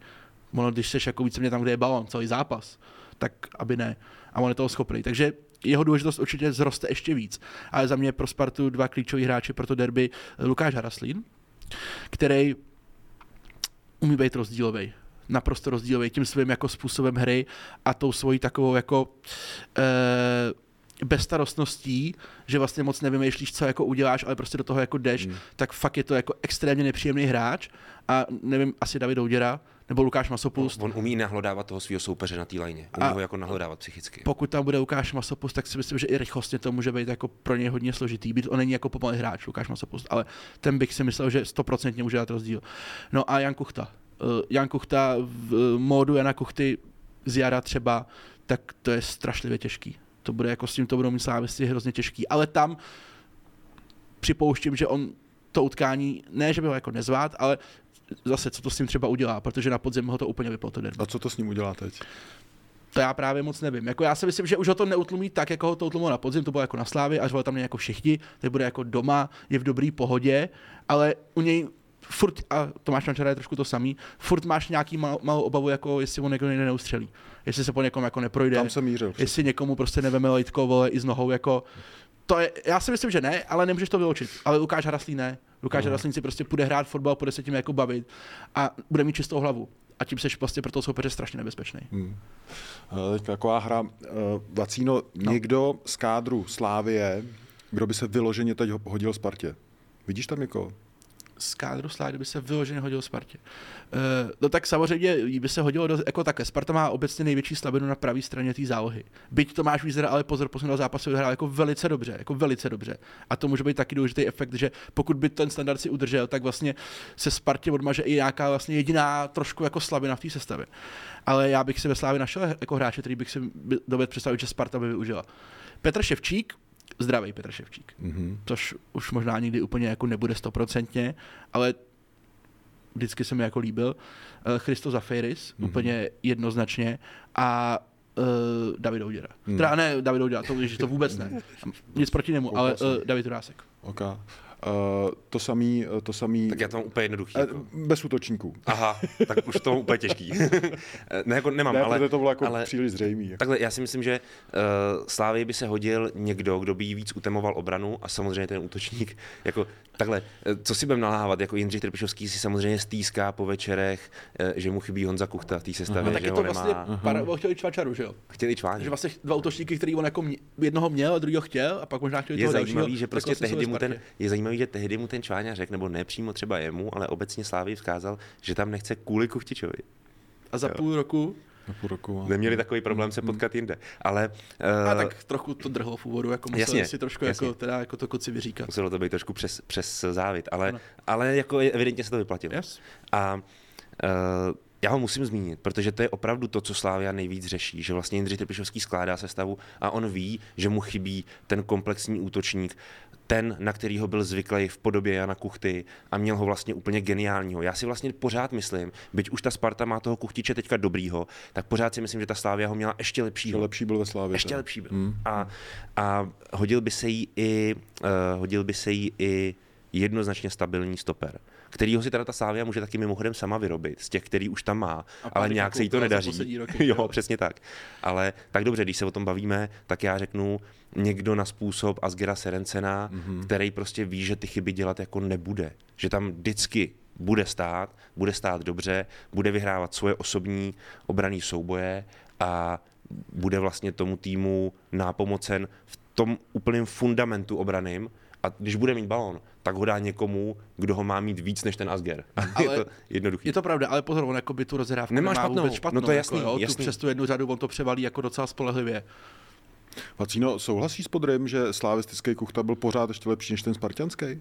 Ono, když seš jako víceméně tam, kde je balon, celý zápas, tak aby ne. A on je toho schopný. Takže jeho důležitost určitě zroste ještě víc. Ale za mě pro Spartu dva klíčoví hráči pro to derby Lukáš Haraslín, který umí být rozdílový naprosto rozdílový tím svým jako způsobem hry a tou svojí takovou jako eh, bezstarostností, že vlastně moc nevymýšlíš, co jako uděláš, ale prostě do toho jako jdeš, hmm. tak fakt je to jako extrémně nepříjemný hráč a nevím, asi David Douděra, nebo Lukáš Masopust. On, on umí nahlodávat toho svého soupeře na té lajně. Umí a ho jako nahlodávat psychicky. Pokud tam bude Lukáš Masopust, tak si myslím, že i rychlostně to může být jako pro něj hodně složitý. Být on není jako pomalý hráč, Lukáš Masopust, ale ten bych si myslel, že stoprocentně může dát rozdíl. No a Jan Kuchta. Uh, Jan Kuchta v uh, módu Jana Kuchty z jara třeba, tak to je strašlivě těžký to bude jako s tím to budou mít slávisti hrozně těžký. Ale tam připouštím, že on to utkání, ne, že by ho jako nezvát, ale zase, co to s ním třeba udělá, protože na podzim ho to úplně vyplo to A co to s ním udělá teď? To já právě moc nevím. Jako já si myslím, že už ho to neutlumí tak, jako ho to utlumilo na podzim, to bylo jako na Slávě, až tam jako všichni, teď bude jako doma, je v dobrý pohodě, ale u něj furt, a Tomáš Mančara je trošku to samý, furt máš nějaký mal, malou obavu, jako jestli on někdo neustřelí. Jestli se po někom jako neprojde. Tam jsem mířil. Jestli někomu prostě neveme lejtko, vole, i s nohou, jako to je, já si myslím, že ne, ale nemůžeš to vyloučit. Ale Lukáš Hraslín ne. Lukáš uh-huh. Hraslín si prostě půjde hrát fotbal, bude se tím jako bavit a bude mít čistou hlavu. A tím seš prostě pro toho soupeře strašně nebezpečný. Hmm. Teď taková hra. Uh, Vacíno, no. někdo z kádru Slávie, kdo by se vyloženě teď hodil Spartě? Vidíš tam někoho? Z kádru Slávy by se vyloženě hodil Spartě. Uh, no tak samozřejmě by se hodilo do, jako také. Sparta má obecně největší slabinu na pravé straně té zálohy. Byť Tomáš Vízera, ale pozor, posledního zápasu vyhrál jako velice dobře, jako velice dobře. A to může být taky důležitý efekt, že pokud by ten standard si udržel, tak vlastně se Spartě odmaže i nějaká vlastně jediná trošku jako slabina v té sestavě. Ale já bych si ve Slávě našel jako hráče, který bych si dovedl představit, že Sparta by využila. Petr Ševčík, zdravý Petr Ševčík. Mm-hmm. Což už možná nikdy úplně jako nebude stoprocentně, ale vždycky se mi jako líbil. Uh, Christo Zafiris, mm-hmm. úplně jednoznačně. A uh, David Ouděra. Mm. Teda ne David Ouděra, to, to vůbec ne. Nic proti němu, ale uh, David Urásek. Okay. Uh, to samý, eh, to samý... Tak já to mám úplně jednoduchý. Uh, jako. Bez útočníků. Aha, tak už to mám úplně těžký. ne, jako nemám, ne, ale... to bylo jako ale, příliš zřejmý. Jako. Takhle, já si myslím, že uh, Slávy by se hodil někdo, kdo by jí víc utemoval obranu a samozřejmě ten útočník, jako takhle, co si budeme nalávat, jako Jindřich Trpišovský si samozřejmě stýská po večerech, uh, že mu chybí Honza Kuchta v té sestavě, uh-huh. že ho to vlastně nemá. Par, chtěli Čvačaru, že jo? Chtěli Čváčaru. Že vlastně dva útočníky, který on jako mě, jednoho měl a druhého chtěl a pak možná chtěli je toho zajímavý, dalšího, že prostě tehdy mu ten, je zajímavý, že tehdy mu ten Čváňa řekl, nebo ne přímo třeba jemu, ale obecně Slávy vzkázal, že tam nechce kvůli Kuchtičovi. A za jo. půl roku na půl roku. A... Neměli takový problém se potkat jinde. Ale, uh... A tak eh, trochu to drhlo v úvodu, jako museli jasně, si trošku jasně. jako, teda, jako to koci vyříkat. Muselo to být trošku přes, přes závit, ale, ale jako evidentně se to vyplatilo. Yes. A uh, já ho musím zmínit, protože to je opravdu to, co Slávia nejvíc řeší, že vlastně Jindřich Trpišovský skládá sestavu a on ví, že mu chybí ten komplexní útočník, ten, na kterýho byl zvyklý v podobě Jana Kuchty a měl ho vlastně úplně geniálního. Já si vlastně pořád myslím, byť už ta Sparta má toho Kuchtiče teďka dobrýho, tak pořád si myslím, že ta Slávia ho měla ještě lepší. lepší byl ve Slávě. Ještě tak. lepší byl. Hmm. A, a hodil by se jí i, uh, hodil by se jí i jednoznačně stabilní stoper kterýho si teda ta Sávia může taky mimochodem sama vyrobit, z těch, který už tam má, ale nějak se jí to nedaří. Roky, jo, přesně tak. Ale tak dobře, když se o tom bavíme, tak já řeknu někdo na způsob Asgera Serencena, mm-hmm. který prostě ví, že ty chyby dělat jako nebude. Že tam vždycky bude stát, bude stát dobře, bude vyhrávat svoje osobní obraný souboje a bude vlastně tomu týmu nápomocen v tom úplným fundamentu obraným, a když bude mít balon, tak ho dá někomu, kdo ho má mít víc než ten Asger. Ale je to jednoduchý. Je to pravda, ale pozor, on jako by tu rozhrávku nemá, nemá špatnou. vůbec špatnou. No to je jasný, jako, jo, jasný. Tu přes tu jednu řadu on to převalí jako docela spolehlivě. Vacíno, souhlasí s Podrym, že slavistický kuchta byl pořád ještě lepší než ten spartianský? Uh,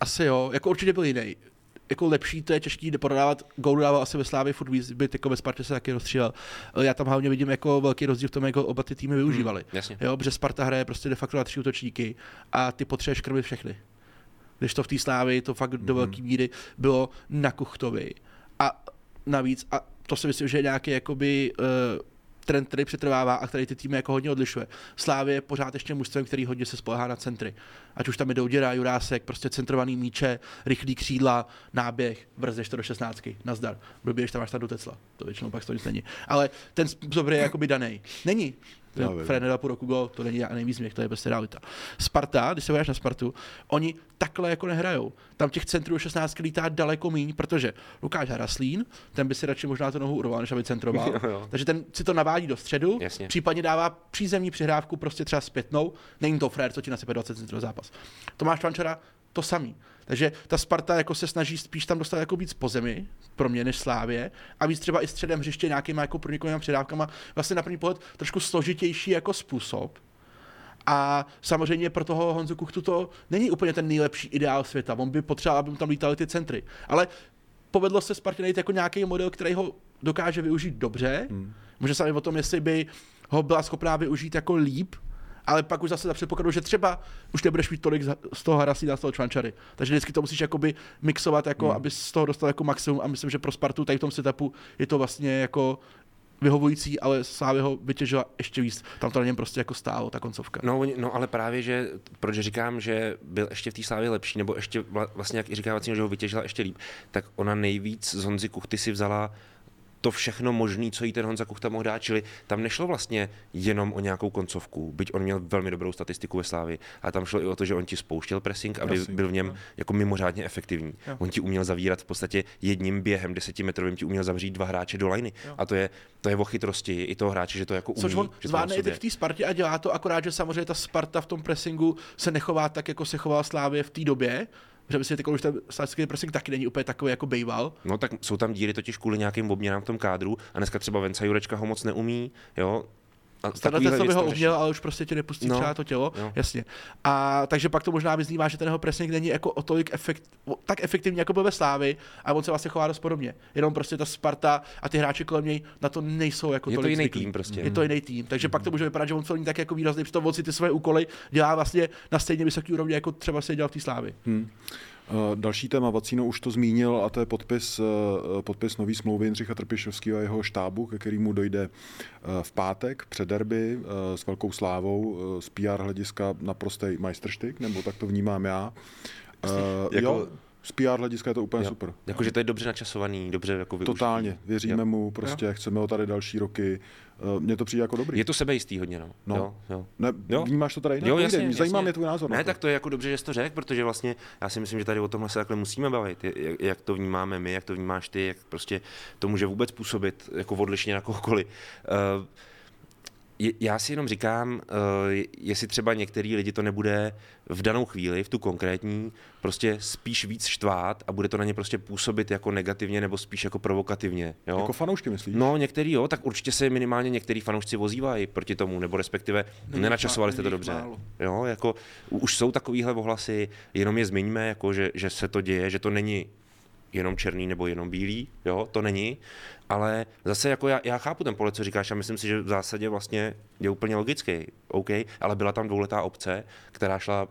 asi jo, jako určitě byl jiný jako lepší, to je těžký prodávat. Gólu dával asi ve Slávě furt víc, byt jako ve Spartě se taky rozstřílel. Já tam hlavně vidím jako velký rozdíl v tom, jak oba ty týmy využívali. Hmm, jasně. jo, protože Sparta hraje prostě de facto na tři útočníky a ty potřebuješ krmit všechny. Když to v té Slávě to fakt do hmm. velké míry bylo na Kuchtovi. A navíc, a to si myslím, že je nějaký jakoby uh, trend, který přetrvává a který ty týmy jako hodně odlišuje. Slávě je pořád ještě mužstvem, který hodně se spolehá na centry. Ať už tam je Douděra, Jurásek, prostě centrovaný míče, rychlý křídla, náběh, brzdeš to do 16. Nazdar. Blbě, tam máš do Tesla. To většinou pak to nic není. Ale ten způsob je jakoby daný. Není. Fred nedal půl roku gol, to není nejvíc mě, to je prostě realita. Sparta, když se vojáš na Spartu, oni takhle jako nehrajou. Tam těch centrů 16 lítá daleko míň, protože Lukáš Haraslín, ten by si radši možná to nohu urval, než aby centroval. Jo, jo. Takže ten si to navádí do středu, Jasně. případně dává přízemní přihrávku prostě třeba zpětnou. Není to Fred, co ti nasype 20 centrů zápas. Tomáš Vančara to samý. Takže ta Sparta jako se snaží spíš tam dostat jako víc po zemi, pro mě, než Slávě, a víc třeba i středem hřiště nějakýma jako pronikovými předávkama, vlastně na první pohled trošku složitější jako způsob. A samozřejmě pro toho Honzu Kuchtu to není úplně ten nejlepší ideál světa. On by potřeboval, aby mu tam lítaly ty centry. Ale povedlo se Spartě najít jako nějaký model, který ho dokáže využít dobře. Hmm. Může se o tom, jestli by ho byla schopná využít jako líp, ale pak už zase za předpokladu, že třeba už nebudeš mít tolik z toho Harasína, z toho Čvančary. Takže vždycky to musíš jakoby mixovat, jako, hmm. aby z toho dostal jako maximum a myslím, že pro Spartu tady v tom setupu je to vlastně jako vyhovující, ale Slávě ho vytěžila ještě víc. Tam to na něm prostě jako stálo, ta koncovka. No, no ale právě, že proč říkám, že byl ještě v té Slávě lepší, nebo ještě vlastně, jak i říká že ho vytěžila ještě líp, tak ona nejvíc z Honzy Kuchty si vzala to všechno možné, co jí ten Honza Kuchta mohl dát, čili tam nešlo vlastně jenom o nějakou koncovku, byť on měl velmi dobrou statistiku ve Slávi, ale tam šlo i o to, že on ti spouštěl pressing, aby Jasný, byl v něm jo. jako mimořádně efektivní. Jo. On ti uměl zavírat v podstatě jedním během desetimetrovým, ti uměl zavřít dva hráče do liny. Jo. A to je, to je o chytrosti i toho hráče, že to jako umí. Což on zvládne i v té Spartě a dělá to akorát, že samozřejmě ta Sparta v tom pressingu se nechová tak, jako se chovala Slávě v té době, že myslím, že už ten statický pressing taky není úplně takový jako bejval. No tak jsou tam díry totiž kvůli nějakým obměnám v tom kádru a dneska třeba Venca Jurečka ho moc neumí, jo. Tenhle ten, co by ho uměl, ale už prostě tě nepustí No, třeba to tělo, jo. jasně. A takže pak to možná vyznívá, že ten jeho pressing není jako o tolik efekt, o- tak efektivní, jako byl ve Slávy, a on se vlastně chová dost podobně. Jenom prostě ta Sparta a ty hráči kolem něj na to nejsou jako Je to tolik jiný zvyklí. tým prostě. Je to jiný tým, takže pak to může vypadat, že on to není tak jako výrazný, přitom on si ty své úkoly dělá vlastně na stejně vysoké úrovni, jako třeba se dělal v té Slávy. Hmm. Uh, Další téma, Vacíno už to zmínil, a to je podpis, uh, podpis nový smlouvy Jindřicha Trpišovského a jeho štábu, ke kterému dojde uh, v pátek před derby s velkou slávou, z PR hlediska naprostý majstrštyk, nebo tak to vnímám já. Jako- jo, z PR hlediska je to úplně Jo. super. Jakože to je dobře načasovaný, dobře jako využitý. Totálně, věříme Jo. mu, prostě chceme ho tady další roky. Uh, Mně to přijde jako dobrý. Je to sebejistý hodně, no. No. Jo, jo. Ne, Jo. vnímáš to tady jinak? Jo, jasně, mě Zajímá jasně. mě tvůj názor. Ne, tak to je jako dobře, že jsi to řekl, protože vlastně já si myslím, že tady o tomhle se takhle musíme bavit, jak, jak to vnímáme my, jak to vnímáš ty, jak prostě to může vůbec působit jako odlišně na kohokoliv. Uh, já si jenom říkám, uh, jestli třeba některý lidi to nebude v danou chvíli, v tu konkrétní, prostě spíš víc štvát a bude to na ně prostě působit jako negativně nebo spíš jako provokativně. Jo? Jako fanoušky myslíš? No, některý jo, tak určitě se minimálně některý fanoušci vozívají proti tomu, nebo respektive Není nenačasovali jste to dobře. málo. Jo, jako už jsou takovýhle ohlasy, jenom je zmiňme, jako že, že se to děje, že to není jenom černý nebo jenom bílý, jo, to není, ale zase jako já, já chápu ten pohled, co říkáš a myslím si, že v zásadě vlastně je úplně logický, OK, ale byla tam dvouletá obce, která šla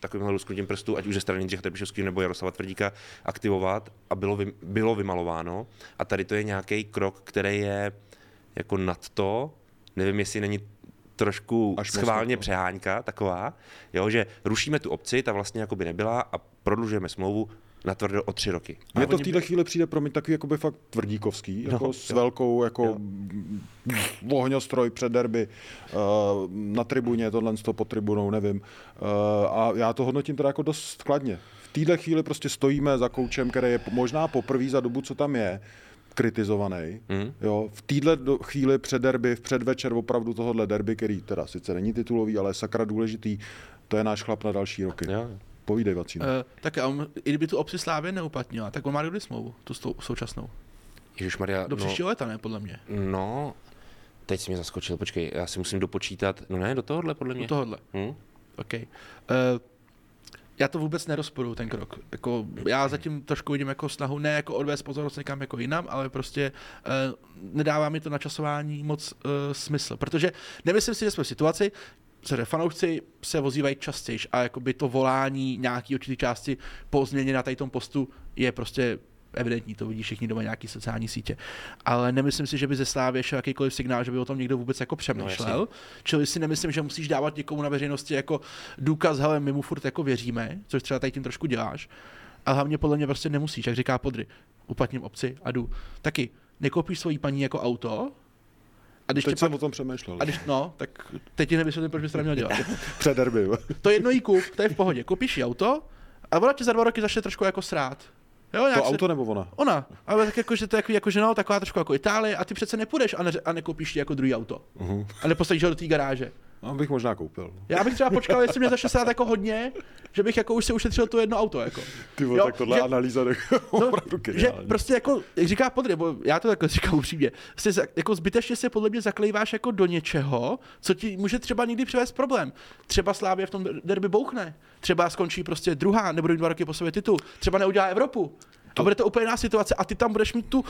takovýmhle lusknutím prstů, ať už ze strany Jindřicha Trpišovského nebo Jaroslava Tvrdíka, aktivovat a bylo, vy, bylo vymalováno. A tady to je nějaký krok, který je jako nad to, nevím, jestli není trošku Až schválně přehánka taková, jo, že rušíme tu obci, ta vlastně jako by nebyla a prodlužujeme smlouvu na tvrdo o tři roky. Mně to v této chvíli přijde pro mě takový jakoby fakt tvrdíkovský, jako No, s jo. velkou jako Jo. ohňostroj před derby uh, na tribuně, tohle to pod tribunou, nevím. Uh, a já to hodnotím teda jako dost kladně. V této chvíli prostě stojíme za koučem, který je možná poprvé za dobu, co tam je, kritizovaný. Mm. Jo, v této chvíli před derby, v předvečer opravdu tohohle derby, který teda sice není titulový, ale je sakra důležitý, to je náš chlap na další roky. Jo. Povídej, Vacíno. Uh, tak a on, i kdyby tu obci Slávě neuplatnila, tak on má kdy smlouvu, tu stou, současnou. Ježišmarja, Do no, příštího léta, ne, podle mě. no, teď jsi mě zaskočil, počkej, já si musím dopočítat, no ne, do tohohle podle mě. Do tohohle. Hm? OK. Uh, já to vůbec nerozporuju, ten krok. Jako, já zatím trošku vidím jako snahu, ne jako odvést pozornost někam jako jinam, ale prostě uh, nedává mi to načasování moc uh, smysl. Protože nemyslím si, že jsme v situaci, že fanoušci se vozívají častěji a jakoby to volání nějaký určitý části po změně na tady tom postu je prostě evidentní, to vidí všichni doma nějaký sociální sítě. Ale nemyslím si, že by ze Slávy šel jakýkoliv signál, že by o tom někdo vůbec jako přemýšlel. No, Čili si nemyslím, že musíš dávat někomu na veřejnosti jako důkaz, hele, my mu furt jako věříme, což třeba tady tím trošku děláš. A hlavně podle mě prostě nemusíš, jak říká Podry. Uplatním obci a jdu. Taky nekoupíš svojí paní jako auto, a když Teď tě jsem pak, o tom přemýšlel. a když, no, tak teď ti nevysvětlím, proč bys to neměl dělat. Před derby. To jedno jí kup, to je v pohodě. Koupíš jí auto a ona ti za dva roky začne trošku jako srát. Jo, To se- auto nebo ona? Ona, ale tak jako, že to je jako, jako, že no, taková trošku jako Itálie a ty přece nepůjdeš a, ne, a nekoupíš ji jako druhý auto. Uh-huh. A nepostavíš ho do té garáže. No, bych možná koupil. Já bych třeba počkal, jestli mě začne sát jako hodně, že bych jako už si ušetřil to jedno auto. Jako. Ty vole, tak tohle že- analýza je No, že prostě jako, jak říká Podry, bo já to takhle říkám upřímně, za- jako zbytečně se podle mě zaklejváš jako do něčeho, co ti může třeba někdy přivést problém. Třeba Slávě v tom derby bouchne, třeba skončí prostě druhá, nebo dva roky po sobě titul, třeba neudělá Evropu. To... A bude to úplně jiná situace a ty tam budeš mít tu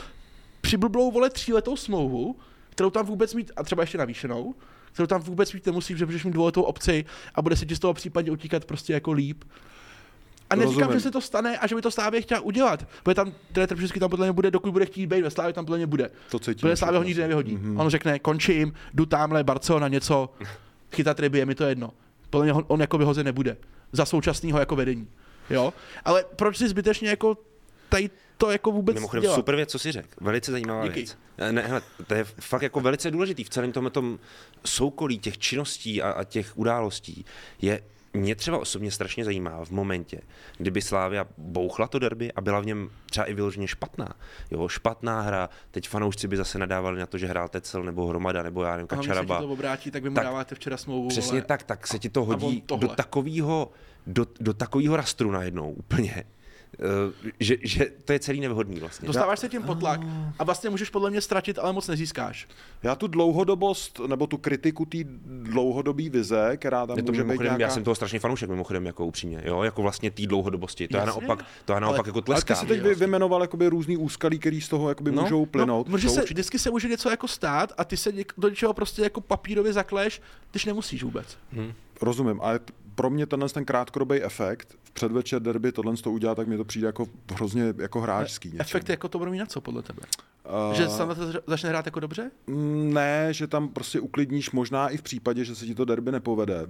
přiblblou vole tříletou smlouvu, kterou tam vůbec mít, a třeba ještě navýšenou, kterou tam vůbec mít nemusíš, že budeš mít dvouletou obci a bude se ti z toho případně utíkat prostě jako líp. A neříkám, Rozumím. že se to stane a že by to Slávě chtěla udělat. Protože tam trenér vždycky tam podle mě bude, dokud bude chtít být, ve Slávě tam podle mě bude. To cítím. Protože Slávě ho nikdy nevyhodí. Mhm. Mm-hmm. On řekne, končím, jdu tamhle, Barcelona, něco, chytat ryby, je mi to jedno. Podle mě on, on jako vyhozen nebude. Za současného jako vedení. Jo? Ale proč si zbytečně jako tady to jako vůbec Mimochodem dělat. super věc, co si řekl. Velice zajímavá Díky. věc. Eh, Ne, hele, to je fakt jako velice důležitý v celém tomhle tom soukolí těch činností a, a těch událostí je mě třeba osobně strašně zajímá v momentě, kdyby Slávia bouchla to derby a byla v něm třeba i vyloženě špatná. Jo, špatná hra, teď fanoušci by zase nadávali na to, že hrál Tecel nebo Hromada nebo já nevím, A Kačaraba. to obrátí, tak vy mu Tak, dáváte včera smlouvu. Přesně vole. tak, tak se ti to hodí do takového do, do takového rastru najednou úplně, že, že to je celý nevhodný vlastně. Dostáváš se tím potlak a vlastně můžeš podle mě ztratit, ale moc nezískáš. Já tu dlouhodobost, nebo tu kritiku té dlouhodobé vize, která tam Je to může být nějaká... já jsem toho strašně fanoušek mimochodem, jako upřímně, jo, jako vlastně té dlouhodobosti. To já Jasně. naopak, to já naopak Ale- jako Ale ty si teď vy, vymenoval jakoby různý úskalí, který z toho jakoby No, můžou plynout. No, protože To se, vždycky se může něco jako stát a ty se něk, do něčeho prostě jako papírově zakleš, když nemusíš vůbec. Rozumím, ale pro mě tenhle ten krátkodobý efekt v předvečer derby tohle to udělá, tak mi to přijde jako hrozně jako hráčský. něčím. Efekt jako to bude mít na co podle tebe? Uh, Že se začne hrát jako dobře? Mm, Ne, že tam prostě uklidníš možná i v případě, že se ti to derby nepovede.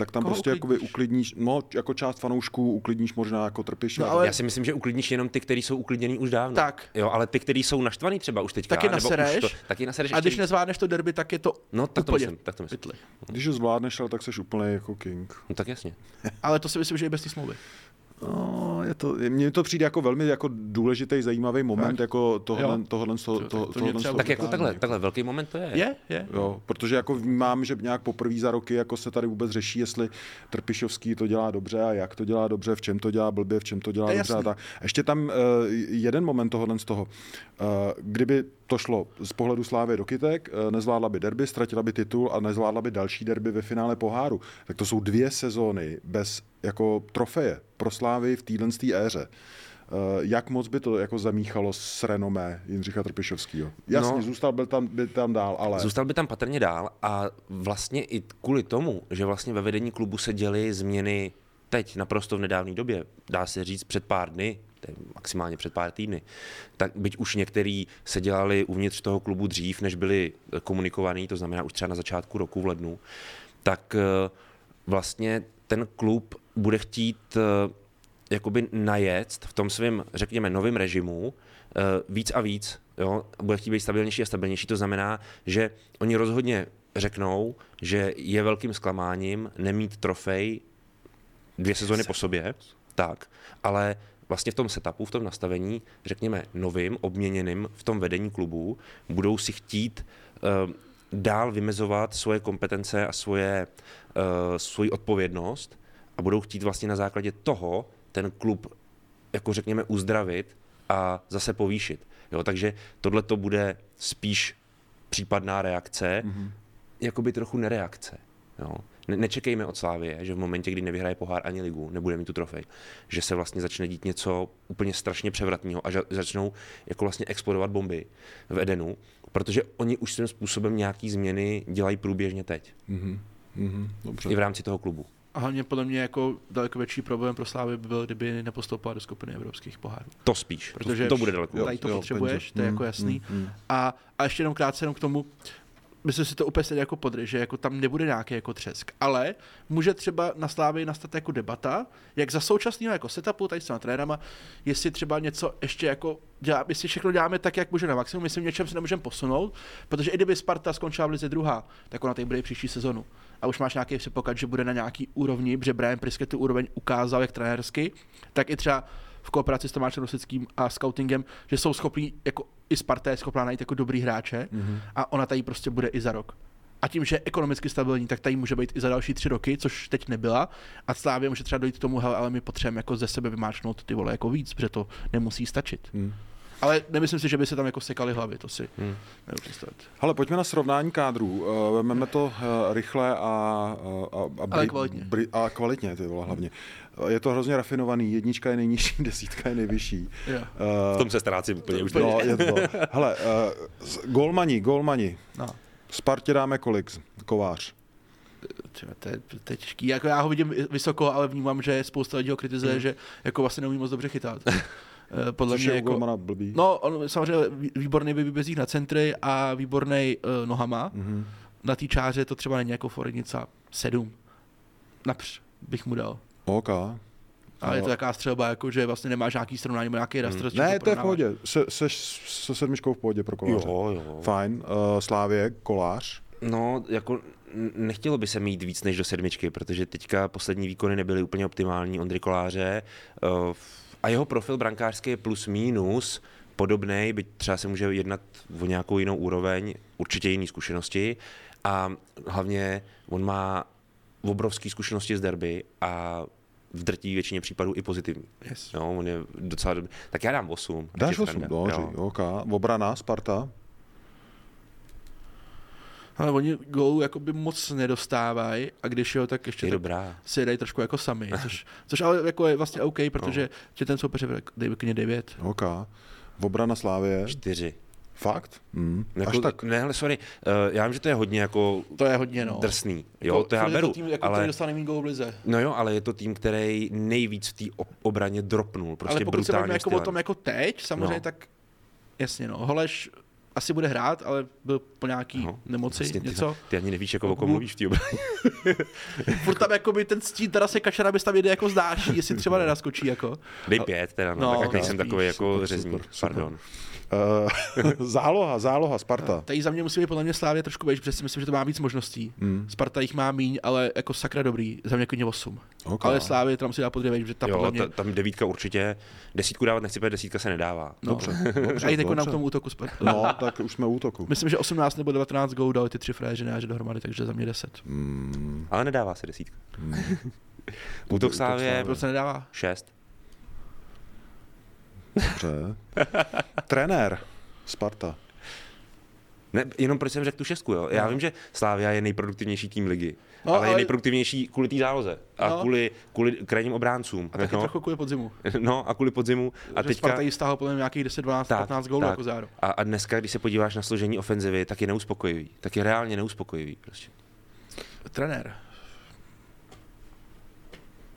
Tak tam Koho prostě jakoby uklidníš? uklidníš, no jako část fanoušků uklidníš možná jako trpiš. No, ale- Já si myslím, že uklidníš jenom ty, kteří jsou uklidnění už dávno. Tak. Jo, ale ty, kteří jsou naštvaný třeba už teďka. Taky už nasereš. To, taky nasereš A když ještě nezvládneš to derby, tak je to No, tak to úplně myslím, tak to myslím. pytli. Když ho zvládneš, ale tak seš úplně jako king. No tak jasně. Ale to si myslím, že i bez té smlouvy. No, je to, mně to přijde jako velmi jako důležitý, zajímavý moment Tak. jako tohle, Jo. tohle, To- to, tak to, tohle, Tak jako takhle, takhle velký moment to je. Je, je. Jo, protože jako vnímám, že nějak poprvé za roky jako se tady vůbec řeší, jestli Trpišovský to dělá dobře a jak to dělá dobře, v čem to dělá blbě, v čem to dělá To dobře. A jasný. tak. A ještě tam uh, jeden moment tohohle z toho. Uh, kdyby to šlo z pohledu Slávy do kytek, uh, nezvládla by derby, ztratila by titul a nezvládla by další derby ve finále poháru. Tak to jsou dvě sezóny bez jako trofeje pro Slávy v téhle éře. Uh, jak moc by to jako zamíchalo s renomé Jindřicha Trpišovského? Jasně, No. zůstal byl tam, byl tam dál, ale... Zůstal by tam patrně dál a vlastně i kvůli tomu, že vlastně ve vedení klubu se děly změny teď, naprosto v nedávné době, dá se říct před pár dny, maximálně před pár týdny, tak byť už některý se dělali uvnitř toho klubu dřív, než byli komunikovaný, to znamená už třeba na začátku roku v lednu, tak eh, vlastně ten klub bude chtít eh, jakoby najet v tom svém, řekněme, novém režimu eh, víc a víc, jo, bude chtít být stabilnější a stabilnější, to znamená, že oni rozhodně řeknou, že je velkým zklamáním nemít trofej dvě sezóny po sobě, tak, ale vlastně v tom setupu, v tom nastavení, řekněme, novým, obměněným v tom vedení klubu, budou si chtít uh, dál vymezovat svoje kompetence a svoje, uh, svoji odpovědnost a budou chtít vlastně na základě toho ten klub, jako řekněme, uzdravit a zase povýšit. Jo, takže tohle to bude spíš případná reakce, mm-hmm. jakoby trochu nereakce. Jo. Ne- nečekejme od Slávie, že v momentě, kdy nevyhraje pohár ani ligu, nebude mít tu trofej, že se vlastně začne dít něco úplně strašně převratného a že začnou jako vlastně explodovat bomby v Edenu, protože oni už svým způsobem nějaký změny dělají průběžně teď, Mhm, mhm, dobře. i v rámci toho klubu. A hlavně podle mě jako daleko větší problém pro Slávy by byl, kdyby nepostoupila do skupiny evropských pohárů. To spíš, Protože to bude daleko. Jo, Tady to jo, potřebuješ, penže. to je Mm, jako jasný. mm, mm. A, a ještě jenom krátce jenom k tomu, myslím si to úplně stejně jako podry, že jako tam nebude nějaký jako třesk, ale může třeba na Slávii nastat jako debata, jak za současného jako setupu, tady s těma trenérama, jestli třeba něco ještě jako dělá, jestli všechno děláme tak, jak může na maximum, jestli v něčem se nemůžeme posunout, protože i kdyby Sparta skončila v lize druhá, tak ona tady bude i příští sezonu. A už máš nějaký předpoklad, že bude na nějaký úrovni, protože Brian Priske tu úroveň ukázal jak trenérsky, tak i třeba v kooperaci s Tomášem Rosickým a scoutingem, že jsou schopní, jako i Sparta je schopná najít jako dobrý hráče mm-hmm. a ona tady prostě bude i za rok. A tím, že je ekonomicky stabilní, tak tady může být i za další tři roky, což teď nebyla. A Slávě může třeba dojít k tomu, hele, ale my potřebujeme jako ze sebe vymáčknout ty vole jako víc, protože to nemusí stačit. Hmm. Ale nemyslím si, že by se tam jako sekali hlavy, to si Hmm. nebudu představit. Hele, pojďme na srovnání kádrů. Uh, Vememe to uh, rychle a, a, a, Ale kvalitně. Bri, a kvalitně, ty vole, hlavně. Je to hrozně rafinovaný, jednička je nejnižší, desítka je nejvyšší. V Uh, tom se ztrácím úplně už. no, je to. Hele, uh, golmani, golmani. No. Spartě dáme kolik? Kovář. Třeba to, je, to je těžký. Jako já ho vidím vysoko, ale vnímám, že spousta lidí ho kritizuje, Hmm. že jako vlastně neumí moc dobře chytat. Eh, Podle Což mě jako, blbý. No, on samozřejmě vý- výborný vybezí na centry a výborný uh, nohama. Mhm. Na té čáře to třeba není jako Forenica 7. Např bych mu dal. OK. Ale je to taková střelba, jako, že vlastně nemáš nějaký srovnání, nebo nějaký raster. s čím Ne, to je v pohodě. Se, seš se sedmičkou v pohodě pro koláře. Jo, jo. Fajn. Uh, Slávě, kolář. No, jako nechtělo by se mít víc než do sedmičky, protože teďka poslední výkony nebyly úplně optimální Ondry Koláře uh, a jeho profil brankářský je plus minus podobný, byť třeba se může jednat o nějakou jinou úroveň, určitě jiné zkušenosti a hlavně on má obrovské zkušenosti z derby a v drtí většině případů i pozitivní. Yes. Jo, on je docela dobrý. Tak já dám 8. Dáš 8, dobře, OK. Obrana, Sparta. Ale oni gólů jakoby moc nedostávají a když jo, tak ještě Je tak dobrá. si je dají trošku jako sami, což, což ale jako je vlastně OK, protože No. ten soupeř je dej klidně 9. OK. Obrana Slávě. 4. Fakt? Mm. Jako, Až tak. Ne, hele, sorry, uh, já vím, že to je hodně jako To je hodně, no. drsný. Jo, Jako, to já beru, tým, jako, ale, který dostane nejméně gólů v lize. no jo, ale je to tým, který nejvíc v té obraně dropnul, prostě ale pokud se bavíme jako o tom jako teď, samozřejmě No. tak jasně no. Holeš asi bude hrát, ale byl po nějaký No, nemoci, Vlastně ty, něco. ty ani nevíš, jako o kom mluvíš v té obraně. Furt tam jakoby ten stín teda se kačera bys tam jede jako zdáší, jestli třeba nenaskočí jako. Dej pět teda, no, No, tak no, nejsem spíš, takový jako super, řezník, super, super. pardon. Uh, záloha, záloha, Sparta. Tady za mě musí být podle mě Slávě trošku vejš, protože si myslím, že to má víc možností. Mm. Sparta jich má míň, ale jako sakra dobrý, za mě klidně 8. OK. Ale Slávě tam si dá podře vejš, že ta podle Jo, mě... ta, tam devítka určitě, desítku dávat nechci, protože desítka se nedává. No. Dobře, dobře, A i jako nám k dobře. tomu útoku Sparta. No, tak už jsme u útoku. Myslím, že 18 nebo 19 gólů dali ty tři fréři ne, že dohromady, takže za mě 10. Mm, Ale nedává se desítka. mm. Útok Slávě Slávě. Proč se nedává? šest. Dobře. Trenér, Sparta. Ne, jenom proč jsem řekl tu šestku, jo. Já No. vím, že Slávia je nejproduktivnější tým ligy, No, ale, je nejproduktivnější kvůli té záloze a No. kvůli, kvůli krajním obráncům. A taky no. trochu kvůli podzimu. no a kvůli podzimu. A že teďka, Sparta jí stáhl podle nějakých 10, 12, Tak, 15 gólů jako záro. a, a dneska, když se podíváš na složení ofenzivy, tak je neuspokojivý. Tak je reálně neuspokojivý. Prostě. Trenér.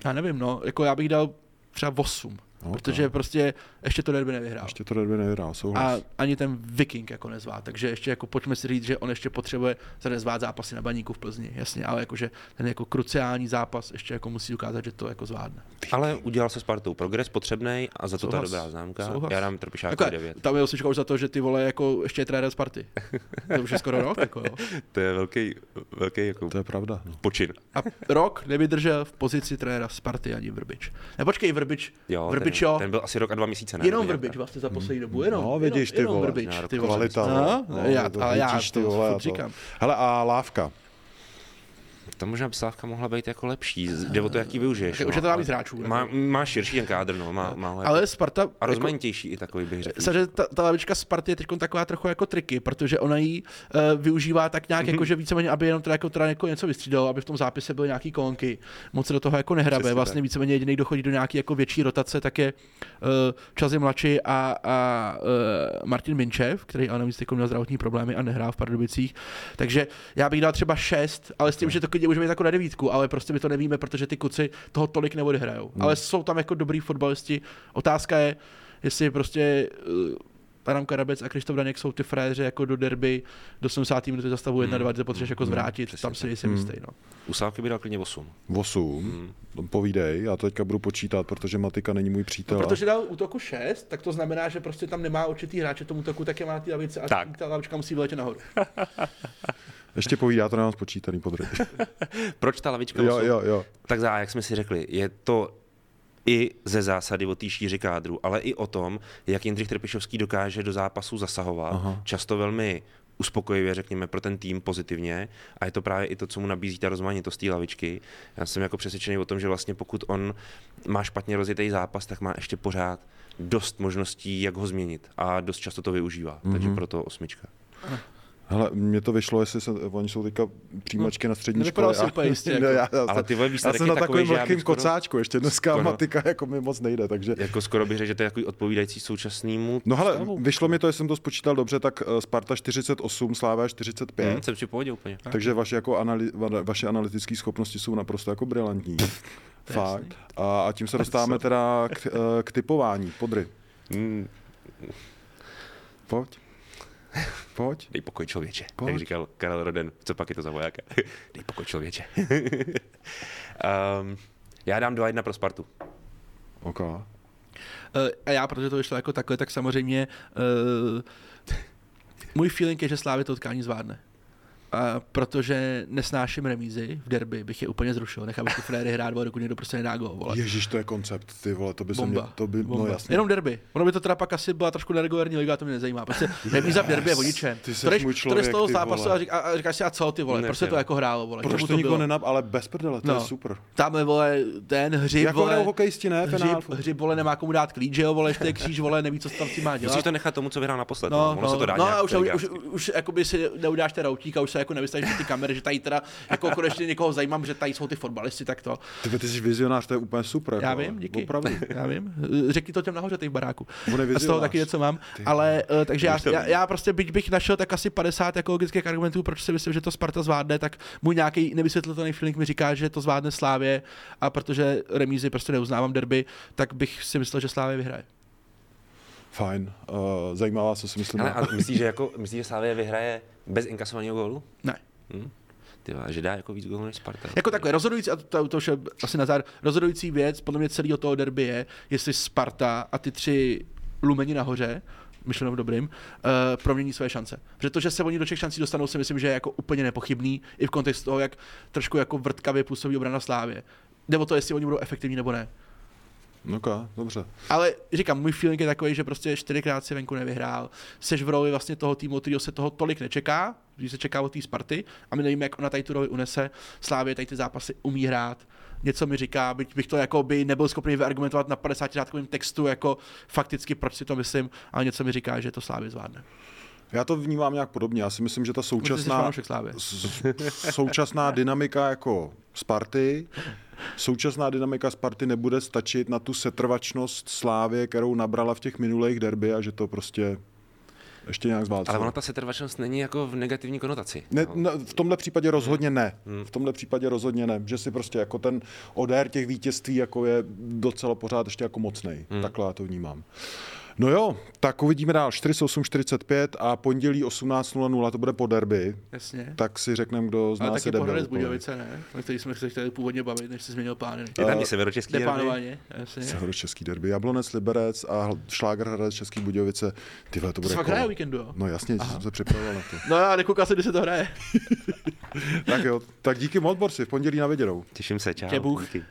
Já nevím, no, jako já bych dal třeba 8, No, protože prostě ještě to derby nevyhrál. Ještě to derby nevyhrál, A souhlas. ani ten Viking jako nezvá, takže ještě jako pojďme si říct, že on ještě potřebuje zanezvát zápasy na baníku v Plzni, jasně, ale jakože ten jako kruciální zápas ještě jako musí ukázat, že to jako zvládne. Ale udělal se Spartou progres potřebný a za to ta Souhlas. dobrá známka. Souhlas. Já dám Trpišáku Jako, 9. tam je osmička už za to, že ty vole jako ještě je trenér Sparty. To už je skoro rok, jako jo. To je velký, velký jako To je pravda. No. počin. A rok nevydržel v pozici trenéra Sparty ani Vrbič. Ne, počkej, Vrbič, Jo, Vrbič, ten, jo. ten, byl asi rok a dva měsíce. Ne, Jenom Vrbič vlastně za poslední dobu, jenom. No, vidíš, ty jenom, vole. jenom Vrbič, ty vole. Kvalita, No, no. já, já a furt to- říkám. Hele, a Lávka. Tam možná by Slávka mohla být jako lepší. Jde o to, jaký využiješ. Tak už je to má víc hráčů, Má, jako. má širší ten kádr, no. Má, má. Ale Sparta... a jako- rozmanitější i takový bych řekl. Samozřejmě ta, ta lavička Sparty je teď taková trochu jako triky, protože ona ji uh, využívá tak nějak, Mhm. jako, že víceméně, aby jenom teda jako, teda jako něco vystřídalo, aby v tom zápise byly nějaký kolonky. Moc se do toho jako nehrabe. Přesně vlastně tak. víceméně jediný, kdo chodí do nějaké jako větší rotace, tak je uh, Čazy Mlači a, a uh, Martin Minčev, který ale navíc měl zdravotní problémy a nehrál v Pardubicích. Takže já bych dal třeba 6, ale s tím, že to klidně může být jako na devítku, ale prostě my to nevíme, protože ty kuci toho tolik neodehrajou. Hmm. Ale jsou tam jako dobrý fotbalisti. Otázka je, jestli prostě uh, Adam Karabec a Krištof Daněk jsou ty frajeři jako do derby do 70. minuty za stavu 1-2, kde to potřebuješ jako zvrátit, přesně tam si nejsem Hmm. jistý. No. U Slávky by dal klidně 8. 8. Hmm. Povídej, já to teďka budu počítat, protože Matika není můj přítel. No, protože dal útoku 6, tak to znamená, že prostě tam nemá určitý hráče tomu útoku, tak je má na té lavici a Tak. ta lavička musí vyletět nahoru. ještě povídej, já to nemám spočítaný podry. Proč ta lavička jo, 8? jo, jo. Tak za, jak jsme si řekli, je to i ze zásady o té šíři kádru, ale i o tom, jak Jindřich Trpišovský dokáže do zápasu zasahovat, Aha. Aha. často velmi uspokojivě, řekněme, pro ten tým pozitivně a je to právě i to, co mu nabízí ta rozmanitost té lavičky. Já jsem jako přesvědčený o tom, že vlastně pokud on má špatně rozjetý zápas, tak má ještě pořád dost možností, jak ho změnit a dost často to využívá, mm-hmm. takže Mhm. proto osmička. Hele, mně to vyšlo, jestli se, oni jsou teďka přijímačky na střední škole. jsi úplně jistě, Ne, jako. já, já, Ale jsem- ty vole já výsledek jsem je na takový, takovém že já lehkém bych skoro, kocáčku, ještě dneska skoro- matika jako mi moc nejde, takže... jako skoro bych řekl, že to je takový odpovídající současnému No hele, stavu. vyšlo mi to, jestli jsem to spočítal dobře, tak eh, Sparta 48, Sláva 45. Hm, jsem si v pohodě úplně. Takže vaše, jako anali, va- vaše analytické schopnosti jsou naprosto jako brilantní. Fakt. A, a tím se dostáváme teda k, eh, k typování. Podry. Mm, Pojď. Pojď. Dej pokoj člověče, Pojď. jak říkal Karel Roden, co pak je to za vojáka. Dej pokoj člověče. um, já dám 2-1 pro Spartu. OK. Uh, a já, protože to vyšlo jako takhle, tak samozřejmě uh, můj feeling je, že Slávě to utkání zvládne. A protože nesnáším remízy v derby, bych je úplně zrušil. Nechám ty fréry hrát, dokud někdo prostě nedá gol. Vole. Ježíš, to je koncept, ty vole, to by se mě, to by, Bomba. no jasně. Jenom derby. Ono by to teda pak asi byla trošku neregulární liga, to mě nezajímá. Prostě remíza v derby je o ničem. Ty seš To jdeš- můj člověk, z toho zápasu a, řík, a, říkáš si, a co ty vole, prostě to jako hrálo, vole. Proč to nikdo nenap, ale bez prdele, to No. je super. Tamhle, vole, ten hřib, Jako vole, hokejisti, ne? hřib, hřib, vole, nemá komu dát klíč, že jo, vole, ještě je kříž, vole, neví, co tam s tím má dělat. Musíš to nechat tomu, co vyhrál naposled. No, No, ono no, se to dá no nějak a už, už, už, už jakoby si neudáš ten routík a už se jako nevystavíš ty kamery, že tady teda jako konečně někoho zajímám, že tady jsou ty fotbalisti, tak to. Ty, ty jsi vizionář, to je úplně super. Já jako, vím, díky. Opravdu. Já vím. Řekni to těm nahoře, těch baráků. On je A z toho taky něco mám. Ty Ale uh, takže já, já, já, prostě byť bych našel tak asi 50 jako logických argumentů, proč si myslím, že to Sparta zvládne, tak můj nějaký nevysvětlitelný feeling mi říká, že to zvládne Slávě a protože remízy prostě neuznávám derby, tak bych si myslel, že Slávě vyhraje. Fajn. Uh, zajímavá, co si myslím. Ale a myslíš, že, jako, myslíš, že Slavia vyhraje bez inkasovaného gólu? Ne. Hm? Ty vole, že dá jako víc gólů než Sparta. Jako takhle rozhodující, a to, to, to už je asi na závěr, rozhodující věc podle mě celého toho derby je, jestli Sparta a ty tři lumeni nahoře, myšleno v dobrým, uh, promění své šance. Protože to, že se oni do těch šancí dostanou, si myslím, že je jako úplně nepochybný i v kontextu toho, jak trošku jako vrtkavě působí obrana Slávě. Nebo to, jestli oni budou efektivní nebo ne. Ok, dobře. Ale říkám, můj feeling je takový, že prostě čtyřikrát si venku nevyhrál. Seš v roli vlastně toho týmu, kterého se toho tolik nečeká, když se čeká od té Sparty a my nevíme, jak ona tady tu roli unese. Slávě tady ty zápasy umí hrát. Něco mi říká, byť bych to jako by nebyl schopný vyargumentovat na 50 řádkovém textu, jako fakticky proč si to myslím, ale něco mi říká, že to Slávě zvládne. Já to vnímám nějak podobně. Já si myslím, že ta současná, současná dynamika jako Sparty, současná dynamika Sparty nebude stačit na tu setrvačnost Slávě, kterou nabrala v těch minulých derby a že to prostě ještě nějak zvládne. Ale ona ta setrvačnost není jako v negativní konotaci. Ne, No. ne, v tomhle případě rozhodně ne. V tomhle případě rozhodně ne. Že si prostě jako ten odér těch vítězství jako je docela pořád ještě jako mocnej. Takhle já to vnímám. No jo, tak uvidíme dál. 48-45 a pondělí 18.00 to bude po derby. Jasně. Tak si řekneme, kdo z Ale nás taky je debil. úplně. Budějovice, ne? O kterých jsme se chtěli původně bavit, než jsi změnil plány. Je tam i severočeský derby? Jasně. Severočeský derby. Jablonec, Liberec a Šláger Hradec, Český Budějovice. Ty to To bude se kolo. hraje víkendu, jo? No jasně, jsem se připravoval na to. No já nekoukal se, kdy se to hraje. Tak jo, tak díky moc, borci, v pondělí na viděnou. Těším se, čau. Tě Bůh. Díky.